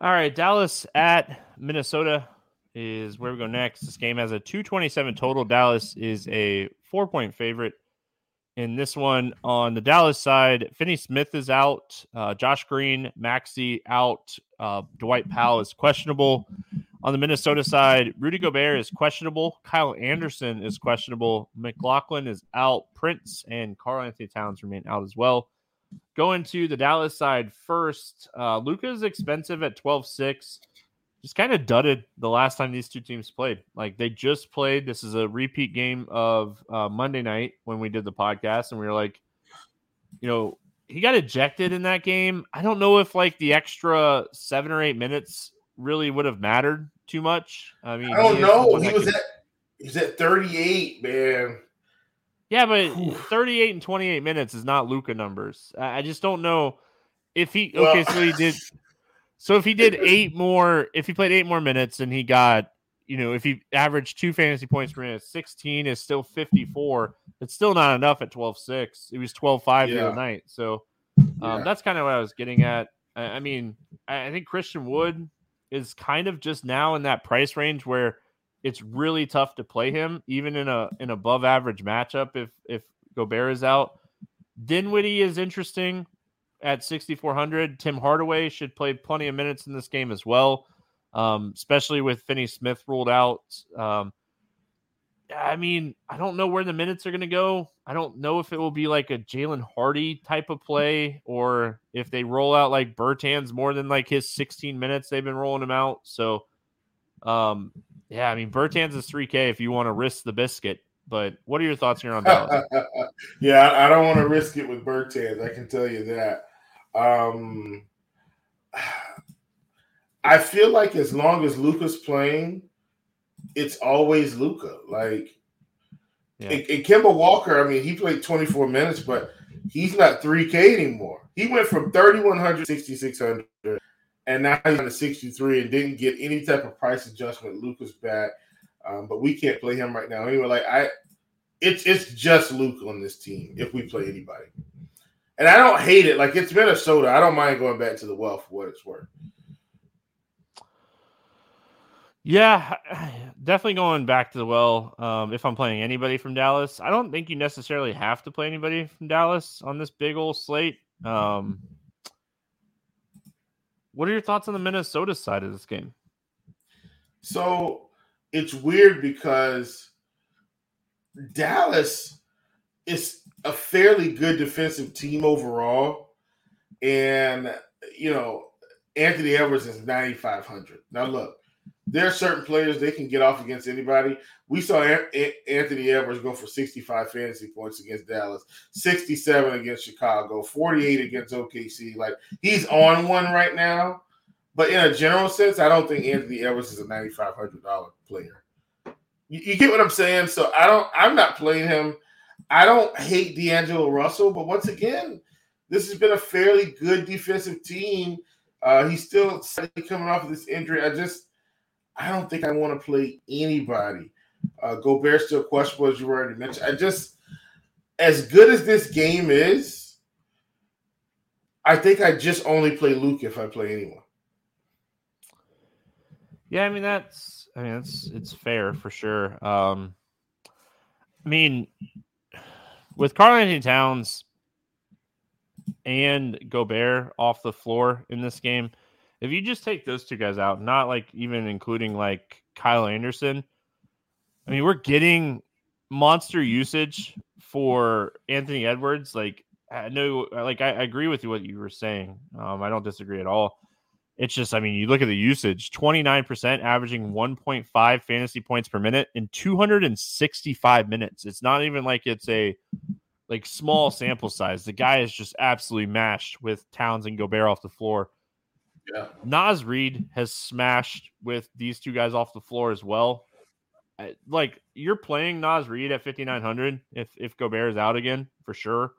All right, Dallas at Minnesota is where we go next. This game has a 227 total. Dallas is a four point favorite. In this one, on the Dallas side, Finney Smith is out. Uh, Josh Green, Maxi out. Uh, Dwight Powell is questionable. On the Minnesota side, Rudy Gobert is questionable. Kyle Anderson is questionable. McLaughlin is out. Prince and Karl-Anthony Towns remain out as well. Going to the Dallas side first, uh, Luka is expensive at 12 6. Just kind of dudded the last time these two teams played. Like they just played. This is a repeat game of uh, Monday night when we did the podcast, and we were like, you know, he got ejected in that game. I don't know if like the extra seven or eight minutes really would have mattered too much. I mean, I don't know. He was could... at he was at 38, man. Yeah, but 38 and 28 minutes is not Luka numbers. I just don't know if he okay, so he did so if he did eight more, if he played eight more minutes and he got, you know, if he averaged two fantasy points per minute, 16 is still 54. It's still not enough at 12-6. It was 12-5 yeah. the other night. So um, yeah. that's kind of what I was getting at. I, I mean, I, I think Christian Wood is kind of just now in that price range where – it's really tough to play him, even in a an above average matchup if if Gobert is out. Dinwiddie is interesting at 6,400. Tim Hardaway should play plenty of minutes in this game as well, um, especially with Finney Smith ruled out. Um, I mean, I don't know where the minutes are going to go. I don't know if it will be like a Jaden Hardy type of play or if they roll out like Bertans more than like his 16 minutes they've been rolling him out. So, um, yeah, I mean, Bertans is 3K if you want to risk the biscuit. But what are your thoughts here on Dallas? yeah, I don't want to risk it with Bertans. I can tell you that. Um, I feel like as long as Luka's playing, it's always Luka. Like, yeah. and, and Kemba Walker, I mean, he played 24 minutes, but he's not 3K anymore. He went from 3,100 6,600, and now he's on the 63 and didn't get any type of price adjustment. Luka's back, um, but we can't play him right now. Anyway, like I, it's it's just Luke on this team if we play anybody, and I don't hate it. Like it's Minnesota, I don't mind going back to the well for what it's worth. Yeah, definitely going back to the well. Um, if I'm playing anybody from Dallas, I don't think you necessarily have to play anybody from Dallas on this big old slate. Um, what are your thoughts on the Minnesota side of this game? So it's weird because Dallas is a fairly good defensive team overall, and you know Anthony Edwards is 9,500. Now look there are certain players they can get off against anybody. We saw Anthony Edwards go for 65 fantasy points against Dallas, 67 against Chicago, 48 against OKC. Like he's on one right now. But in a general sense, I don't think Anthony Edwards is a $9,500 player. You, you get what I'm saying? So I don't. I'm not playing him. I don't hate D'Angelo Russell, but once again, this has been a fairly good defensive team. Uh, he's still coming off of this injury. I just I don't think I want to play anybody. Uh, Gobert still questionable, as you already mentioned. I just, as good as this game is, I think I just only play Luke if I play anyone. Yeah, I mean that's, I mean it's it's fair for sure. Um, I mean, with Karl-Anthony Towns and Gobert off the floor in this game, if you just take those two guys out, not like even including like Kyle Anderson, I mean, we're getting monster usage for Anthony Edwards. Like, I know, like, I, I agree with you what you were saying. Um, I don't disagree at all. It's just, I mean, you look at the usage 29%, averaging 1.5 fantasy points per minute in 265 minutes. It's not even like it's a like small sample size. The guy is just absolutely mashed with Towns and Gobert off the floor. Yeah. Naz Reid has smashed with these two guys off the floor as well. Like you're playing Naz Reid at 5900 if if Gobert is out again for sure.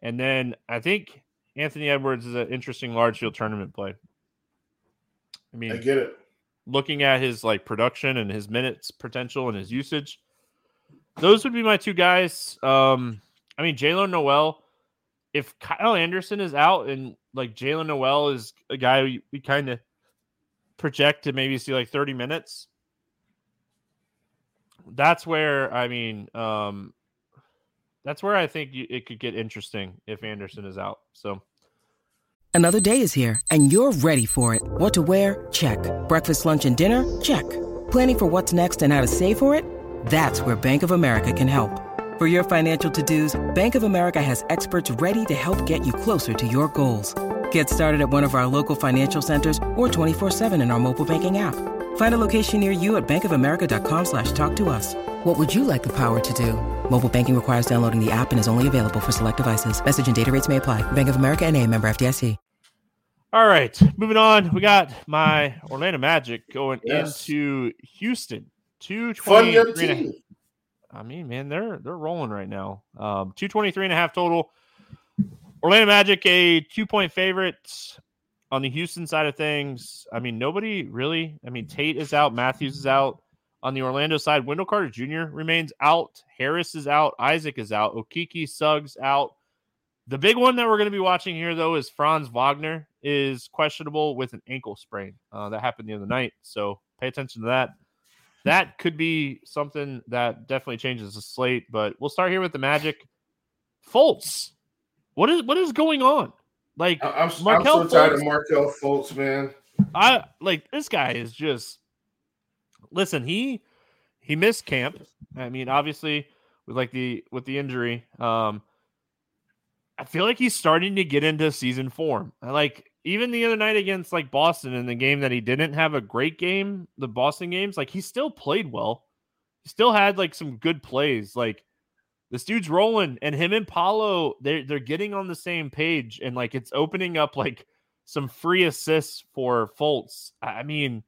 And then I think Anthony Edwards is an interesting large field tournament play. I mean, I get it. Looking at his like production and his minutes potential and his usage, those would be my two guys. Um, I mean, Jaylen Nowell. if Kyle Anderson is out and like Jaylen Nowell is a guy we, we kind of project to maybe see like 30 minutes, that's where I mean, um, that's where I think you, it could get interesting if Anderson is out. So another day is here and you're ready for it. What to wear? Check. Breakfast, lunch, and dinner? Check. Planning for what's next and how to save for it? That's where Bank of America can help. For your financial to-dos, Bank of America has experts ready to help get you closer to your goals. Get started at one of our local financial centers or 24-7 in our mobile banking app. Find a location near you at bankofamerica.com slash talk to us. What would you like the power to do? Mobile banking requires downloading the app and is only available for select devices. Message and data rates may apply. Bank of America and a member FDIC. All right, moving on. We got my Orlando Magic going yes. into Houston. 220. I mean, man, they're they're rolling right now. Um, 223 and a half total. Orlando Magic, a two point favorite on the Houston side of things. I mean, nobody really. I mean, Tate is out, Matthews is out. On the Orlando side, Wendell Carter Jr. remains out. Harris is out. Isaac is out. Okeke Suggs out. The big one that we're going to be watching here, though, is Franz Wagner is questionable with an ankle sprain. Uh, that happened the other night, so pay attention to that that could be something that definitely changes the slate. But we'll start here with the Magic. Fultz, what is what is going on? Like I'm, I'm so tired of Markelle Fultz, man. I like this guy is just listen. He he missed camp. I mean, obviously with like the with the injury, um, I feel like he's starting to get into season form. I like even the other night against like Boston in the game that he didn't have a great game, the Boston games, like he still played well. He still had like some good plays. Like this dude's rolling, and him and Paolo, they're they're getting on the same page, and like it's opening up like some free assists for Fultz. I mean,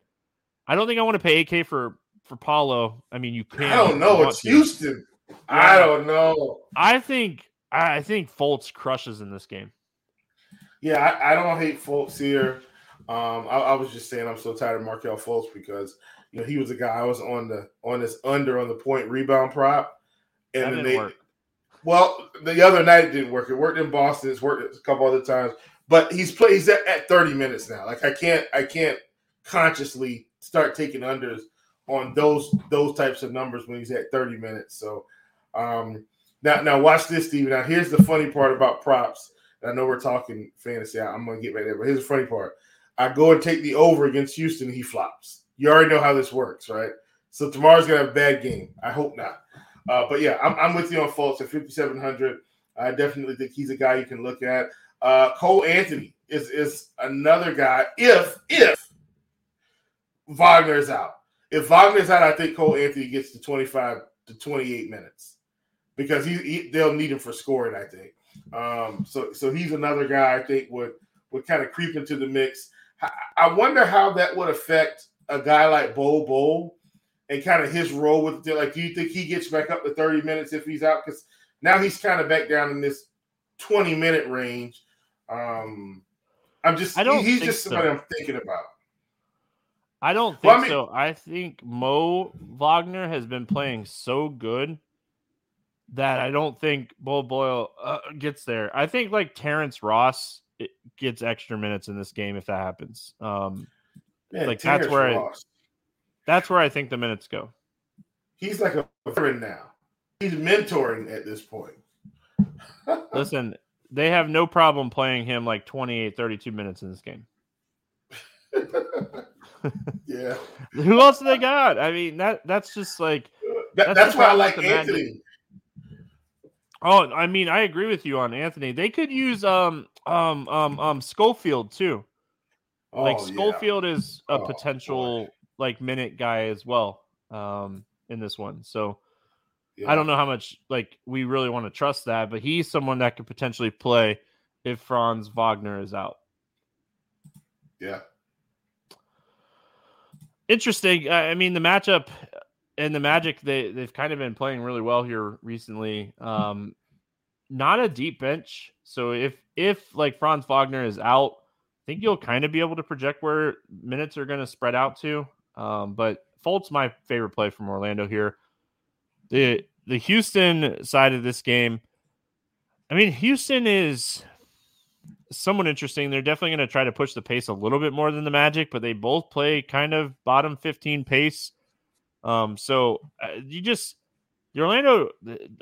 I don't think I want to pay AK for for Paolo. I mean, you can't. I don't know. It's to. Houston. Yeah. I don't know. I think I think Fultz crushes in this game. Yeah, I, I don't hate Fultz here. Um, I, I, was just saying I'm so tired of Markelle Fultz because you know he was a guy I was on the on this under on the point rebound prop, and then they. Work. Well, the other night it didn't work. It worked in Boston. It's worked a couple other times, but he's played. He's at, at 30 minutes now. Like I can't, I can't consciously start taking unders on those those types of numbers when he's at 30 minutes. So, um, now, now watch this, Steven. Now, here's the funny part about props. I know we're talking fantasy. I'm going to get back there, but here's the funny part. I go and take the over against Houston, he flops. You already know how this works, right? So tomorrow's going to have a bad game. I hope not. Uh, but yeah, I'm, I'm, with you on Fultz at 5,700. I definitely think he's a guy you can look at. Uh, Cole Anthony is is another guy. If if Wagner is out, if Wagner is out, I think Cole Anthony gets to 25 to 28 minutes because he, he they'll need him for scoring. I think. Um, so so he's another guy I think would would kind of creep into the mix. I, wonder how that would affect a guy like Bol Bol and kind of his role with it. Like, do you think he gets back up to 30 minutes if he's out? Because now he's kind of back down in this 20 minute range. Um, I'm just I don't he's just somebody so. I'm thinking about. I don't think well, I mean, so. I think Mo Wagner has been playing so good that I don't think Bol Boyle uh, gets there. I think like Terrence Ross gets extra minutes in this game if that happens. Um, Man, like Terrence that's where I, that's where I think the minutes go. He's like a friend now. He's mentoring at this point. Listen, they have no problem playing him like 28, 32 minutes in this game. yeah. Who else do they got? I mean, that that's just like that, that's, that's why I like Anthony. Oh, I mean, I agree with you on Anthony. They could use um um um um Schofield too. Oh, like Schofield yeah. is a oh, potential boy. like minute guy as well um in this one. So yeah. I don't know how much like we really want to trust that, but he's someone that could potentially play if Franz Wagner is out. Yeah. Interesting. I mean, the matchup and the Magic they they've kind of been playing really well here recently. Um, not a deep bench, so if if like Franz Wagner is out, I think you'll kind of be able to project where minutes are going to spread out to. Um, but Fultz my favorite play from Orlando here. The the Houston side of this game, I mean, Houston is somewhat interesting. They're definitely going to try to push the pace a little bit more than the Magic, but they both play kind of bottom 15 pace. Um, so uh, you just the Orlando,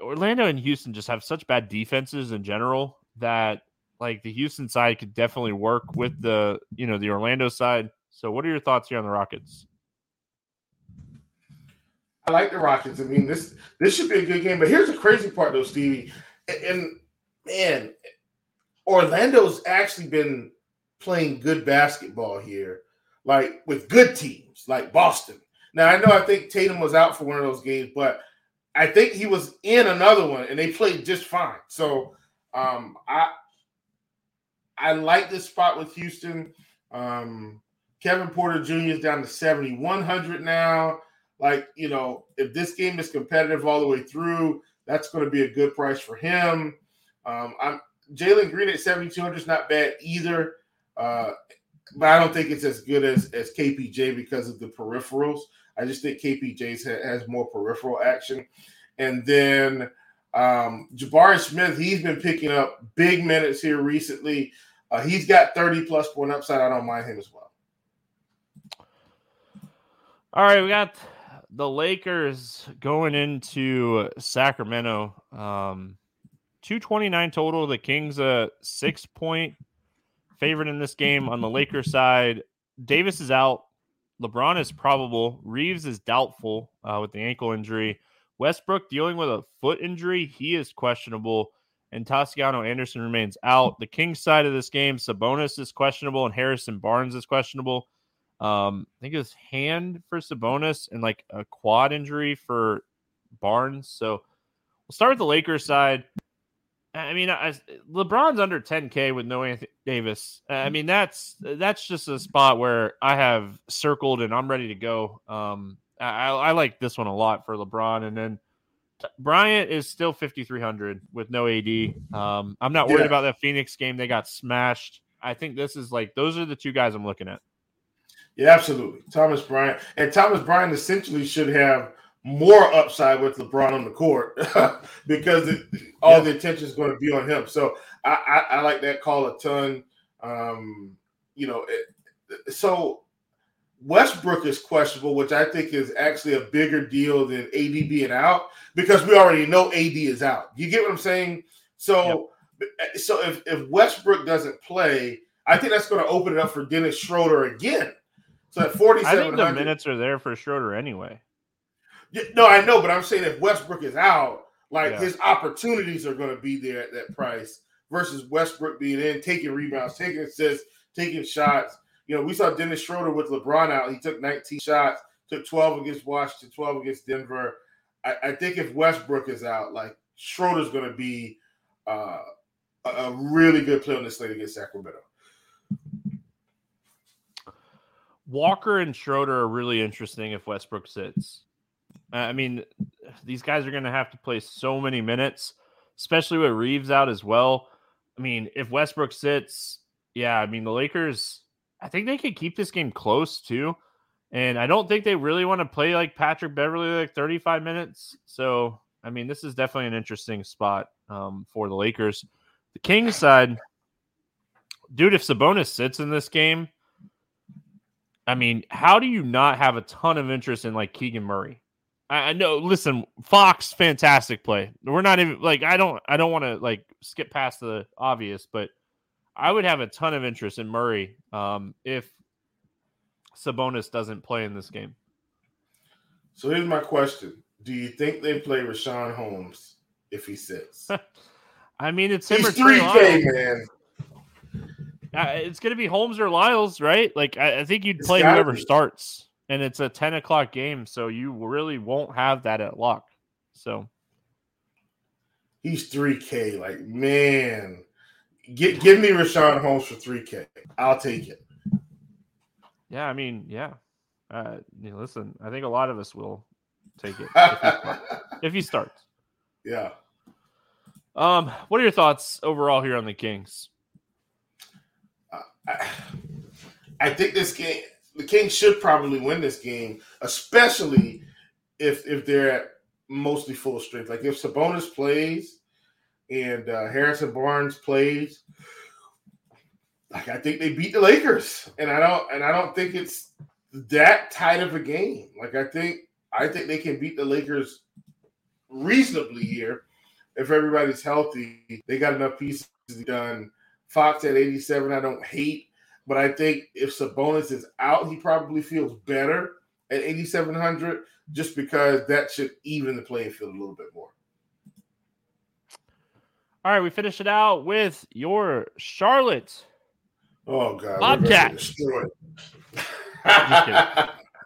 Orlando and Houston just have such bad defenses in general that like the Houston side could definitely work with the you know the Orlando side. So what are your thoughts here on the Rockets? I like the Rockets. I mean this this should be a good game. But here's the crazy part though, Stevie, and man, Orlando's actually been playing good basketball here, like with good teams like Boston now I know I think Tatum was out for one of those games, but I think he was in another one and they played just fine. So um, I I like this spot with Houston. Um, Kevin Porter Jr. is down to 7,100 now. Like, you know, if this game is competitive all the way through, that's going to be a good price for him. Um, I'm Jalen Green at 7,200 is not bad either. Uh, but I don't think it's as good as, as KPJ because of the peripherals. I just think KPJ has more peripheral action. And then um, Jabari Smith, he's been picking up big minutes here recently. Uh, he's got 30 plus point upside. I don't mind him as well. All right, we got the Lakers going into Sacramento. Um, 229 total. The Kings a six point favorite in this game on the Lakers side. Davis is out. LeBron is probable. Reeves is doubtful uh, with the ankle injury. Westbrook dealing with a foot injury. He is questionable. And Toscano-Anderson remains out. The Kings side of this game, Sabonis is questionable and Harrison Barnes is questionable. Um, I think it was hand for Sabonis and like a quad injury for Barnes. So we'll start with the Lakers side. I mean, I, LeBron's under 10K with no Anthony Davis. I mean, that's that's just a spot where I have circled and I'm ready to go. Um, I, I like this one a lot for LeBron, and then Bryant is still 5300 with no AD. Um, I'm not worried yeah. about that Phoenix game; they got smashed. I think this is like those are the two guys I'm looking at. Yeah, absolutely. Thomas Bryant and Thomas Bryant essentially should have more upside with LeBron on the court because it, all the attention is going to be on him. So I, I, I like that call a ton. Um, you know, it, so Westbrook is questionable, which I think is actually a bigger deal than AD being out because we already know AD is out. You get what I'm saying? So, yep. so if, if Westbrook doesn't play, I think that's going to open it up for Dennis Schroeder again. So at 47, I think the minutes are there for Schroeder anyway. No, I know, but I'm saying if Westbrook is out, like yeah. his opportunities are going to be there at that price versus Westbrook being in, taking rebounds, taking assists, taking shots. You know, we saw Dennis Schroeder with LeBron out. He took 19 shots, took 12 against Washington, 12 against Denver. I, I think if Westbrook is out, like Schroeder's going to be uh, a, a really good play on this slate against Sacramento. Walker and Schroeder are really interesting if Westbrook sits. I mean, these guys are going to have to play so many minutes, especially with Reeves out as well. I mean, if Westbrook sits, yeah, I mean, the Lakers, I think they could keep this game close too. And I don't think they really want to play like Patrick Beverley like 35 minutes. So, I mean, this is definitely an interesting spot um, for the Lakers. The Kings side, dude, if Sabonis sits in this game, I mean, how do you not have a ton of interest in like Keegan Murray? I know. Listen, Fox, fantastic play. We're not even like I don't I don't want to like skip past the obvious, but I would have a ton of interest in Murray um, if Sabonis doesn't play in this game. So here's my question: Do you think they play Richaun Holmes if he sits? I mean, it's him He's three K man. Uh, it's going to be Holmes or Lyles, right? Like I, I think you'd play whoever be. starts and it's a 10 o'clock game, so you really won't have that at lock. So he's 3K. Like, man, get give me Richaun Holmes for 3K. I'll take it. Yeah, I mean, yeah. Uh, you know, listen, I think a lot of us will take it if he, if he starts. Yeah. Um, what are your thoughts overall here on the Kings? Uh, I, I think this game the Kings should probably win this game, especially if if they're at mostly full strength. Like if Sabonis plays and uh, Harrison Barnes plays, like I think they beat the Lakers, and I don't and I don't think it's that tight of a game. Like I think I think they can beat the Lakers reasonably here if everybody's healthy. They got enough pieces done. Fox at 87, I don't hate. But I think if Sabonis is out, he probably feels better at 8,700 just because that should even the playing field a little bit more. All right, we finish it out with your Charlotte. Oh God, Bobcats.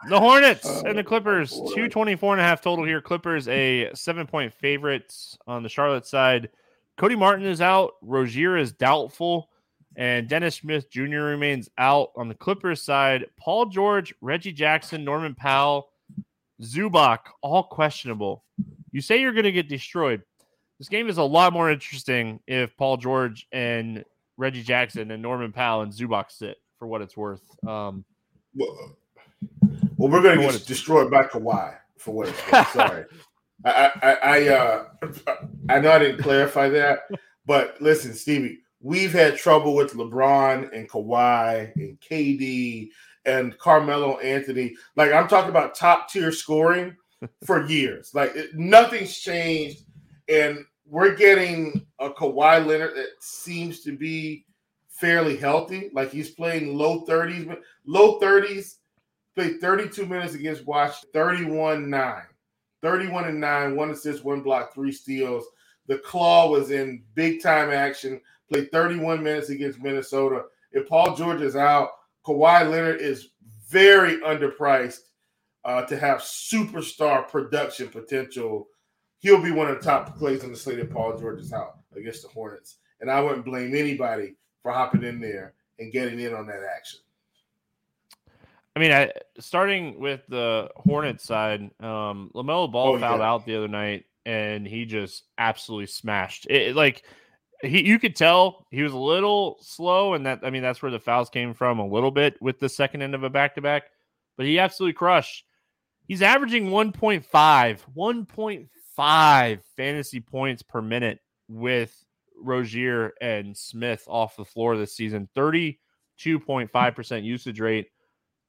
the Hornets oh, and the Clippers, 224 and a half total here. Clippers a seven point favorite on the Charlotte side. Cody Martin is out. Rozier is doubtful. And Dennis Smith Jr. remains out on the Clippers side. Paul George, Reggie Jackson, Norman Powell, Zubac, all questionable. You say you're going to get destroyed. This game is a lot more interesting if Paul George and Reggie Jackson and Norman Powell and Zubac sit for what it's worth. Um, well, well, we're going to get destroyed by Kawhi for what it's worth. Sorry. I, I, I, uh, I know I didn't clarify that, but listen, Stevie, we've had trouble with LeBron and Kawhi and KD and Carmelo Anthony. Like I'm talking about top tier scoring for years. Like it, nothing's changed, and we're getting a Kawhi Leonard that seems to be fairly healthy. Like he's playing low 30s, low 30s played 32 minutes against Washington, 31 9. 31 and 9, one assist, one block, three steals. The Claw was in big time action, played 31 minutes against Minnesota. If Paul George is out, Kawhi Leonard is very underpriced uh, to have superstar production potential. He'll be one of the top plays on the slate if Paul George is out against the Hornets. And I wouldn't blame anybody for hopping in there and getting in on that action. I mean, I, starting with the Hornets side, um, LaMelo Ball oh, fouled yeah. out the other night, and he just absolutely smashed it. Like he, you could tell he was a little slow, and that I mean that's where the fouls came from a little bit with the second end of a back to back, but he absolutely crushed. He's averaging 1.5, 1.5 fantasy points per minute with Rozier and Smith off the floor this season. 32.5% usage rate.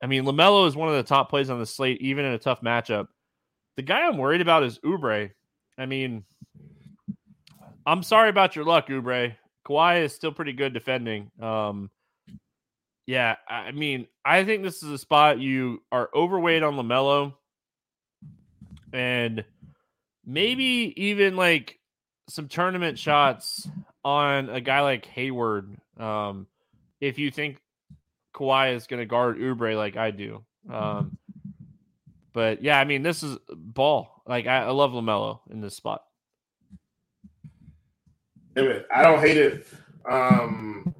I mean, LaMelo is one of the top plays on the slate, even in a tough matchup. The guy I'm worried about is Oubre. I mean, I'm sorry about your luck, Oubre. Kawhi is still pretty good defending. Um, yeah, I mean, I think this is a spot you are overweight on LaMelo and maybe even like some tournament shots on a guy like Hayward. Um, if you think Kawhi is going to guard Oubre like I do. Um, but yeah, I mean, this is ball. Like I, I love LaMelo in this spot. I don't hate it. Um,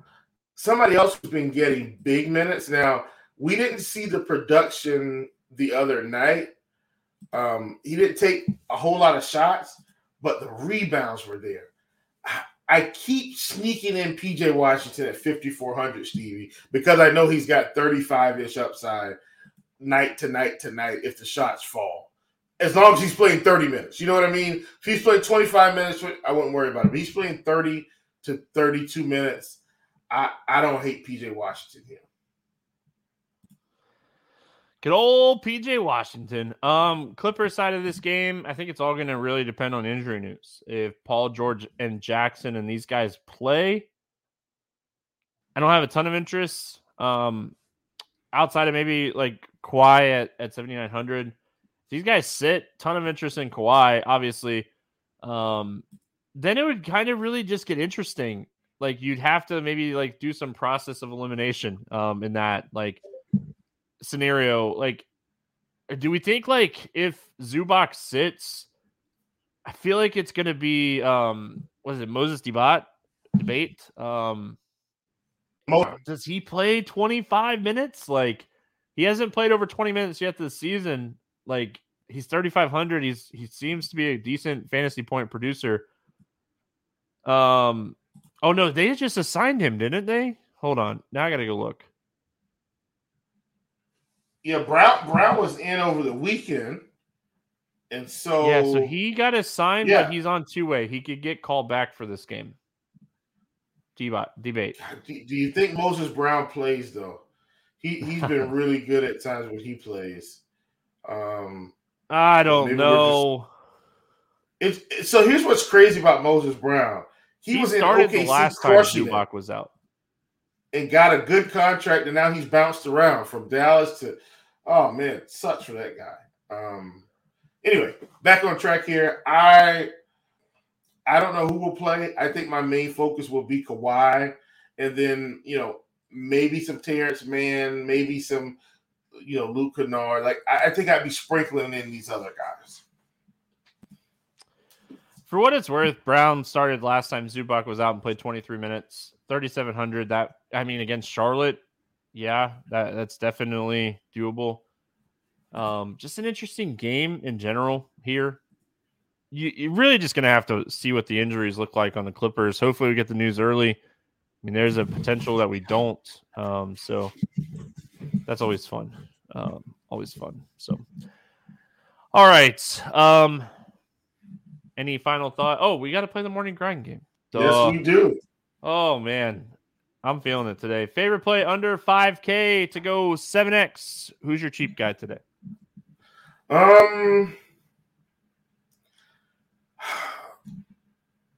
somebody else has been getting big minutes. Now we didn't see the production the other night. Um, he didn't take a whole lot of shots, but the rebounds were there. I keep sneaking in PJ Washington at 5,400, Stevie, because I know he's got 35 ish upside night to night to night if the shots fall. As long as he's playing 30 minutes. You know what I mean? If he's playing 25 minutes, I wouldn't worry about. If he's playing 30 to 32 minutes, I, I don't hate PJ Washington here. Good old PJ Washington. Um, Clippers side of this game, I think it's all going to really depend on injury news. If Paul George and Jackson and these guys play, I don't have a ton of interest. Um, outside of maybe like Kawhi at, at 7,900. These guys sit, ton of interest in Kawhi, obviously. Um, then it would kind of really just get interesting. Like you'd have to maybe like do some process of elimination um in that. Like scenario, like, do we think like if Zubac sits, I feel like it's gonna be um was it Moses Dibot debate? Um does he play 25 minutes? Like he hasn't played over 20 minutes yet this season. Like he's 3500. He's he seems to be a decent fantasy point producer. Um oh no, they just assigned him, didn't they? Hold on. Now I gotta go look. Yeah, Brown Brown was in over the weekend, and so yeah, so he got assigned, yeah. but he's on two way. He could get called back for this game. Debate. Debate. Do, do you think Moses Brown plays though? He he's been really good at times when he plays. Um, I don't know. Just, it's so here's what's crazy about Moses Brown. He, he was started in OKC the last time Zubac was out and got a good contract, and now he's bounced around from Dallas to oh man, sucks for that guy. Um, anyway, back on track here. I I don't know who will play. I think my main focus will be Kawhi, and then you know maybe some Terance Mann, maybe some you know Luke Kennard. Like I, I think I'd be sprinkling in these other guys. For what it's worth, Brown started last time Zubac was out and played 23 minutes, 3,700. That I mean, against Charlotte, yeah, that that's definitely doable. Um, just an interesting game in general here. You, you're really just going to have to see what the injuries look like on the Clippers. Hopefully, we get the news early. I mean, there's a potential that we don't. Um, so that's always fun. Um, always fun. So, all right. Um, any final thought? Oh, we got to play the morning grind game. Duh. Yes, we do. Oh man, I'm feeling it today. Favorite play under 5K to go 7X. Who's your cheap guy today? Um,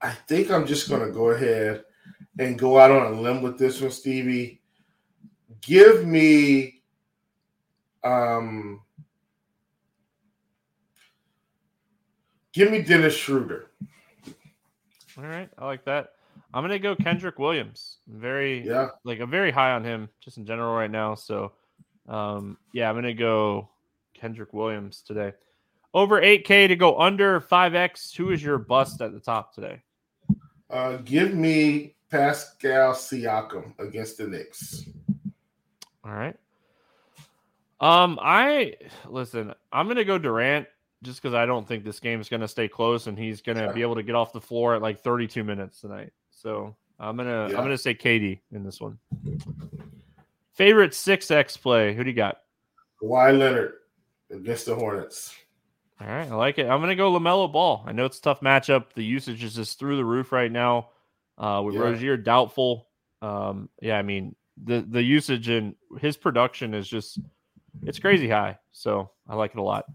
I think I'm just gonna go ahead and go out on a limb with this one, Stevie. Give me Um, give me Dennis Schroeder. All right, I like that. I'm gonna go Kenrich Williams. Very Yeah. like I'm very high on him just in general right now. So um yeah, I'm gonna go Kenrich Williams today. Over 8K to go under 5X. Who is your bust at the top today? Uh, give me Pascal Siakam against the Knicks. All right. Um, I listen, I'm gonna go Durant just because I don't think this game is gonna stay close and he's gonna Yeah. be able to get off the floor at like 32 minutes tonight. So I'm gonna Yeah. I'm gonna say KD in this one. Favorite six X play. Who do you got? Kawhi Leonard against the Hornets. All right, I like it. I'm gonna go LaMelo Ball. I know it's a tough matchup. The usage is just through the roof right now. Uh, with Yeah. Rozier doubtful. Um, yeah, I mean the the usage and his production is just it's crazy high. So I like it a lot.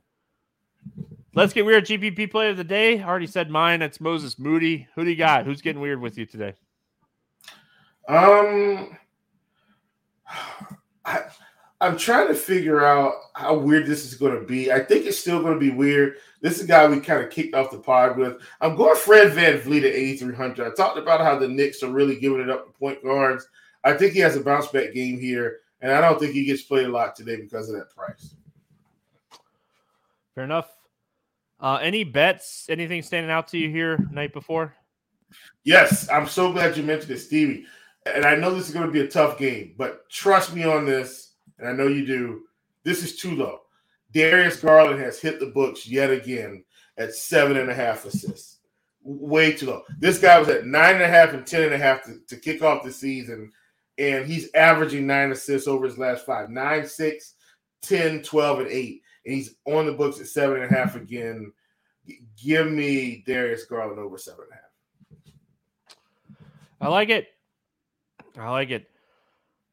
Let's get weird. GPP play of the day. I already said mine. It's Moses Moody. Who do you got? Who's getting weird with you today? Um, I, I'm trying to figure out how weird this is going to be. I think it's still going to be weird. This is a guy we kind of kicked off the pod with. I'm going Fred VanVleet at 8,300. I talked about how the Knicks are really giving it up to point guards. I think he has a bounce back game here, and I don't think he gets played a lot today because of that price. Fair enough. Uh, any bets? Anything standing out to you here night before? Yes, I'm so glad you mentioned it, Stevie. And I know this is going to be a tough game, but trust me on this, and I know you do. This is too low. Darius Garland has hit the books yet again at seven and a half assists. Way too low. This guy was at nine and a half and ten and a half to, to kick off the season, and he's averaging nine assists over his last five nine, six, 10, 12, and eight. And he's on the books at seven and a half again. Give me Darius Garland over seven and a half. I like it. I like it.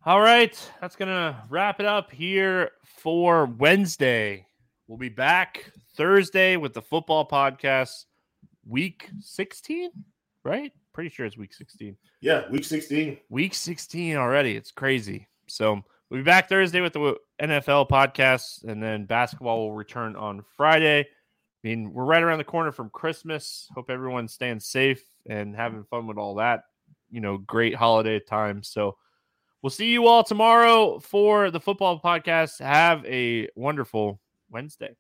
All right, that's gonna wrap it up here for Wednesday. We'll be back Thursday with the football podcast, week 16, right? Pretty sure it's week 16. Yeah, week 16. Week 16 already. It's crazy. So we'll be back Thursday with the NFL podcast, and then basketball will return on Friday. I mean, we're right around the corner from Christmas. Hope everyone's staying safe and having fun with all that. You know, great holiday time. So we'll see you all tomorrow for the football podcast. Have a wonderful Wednesday.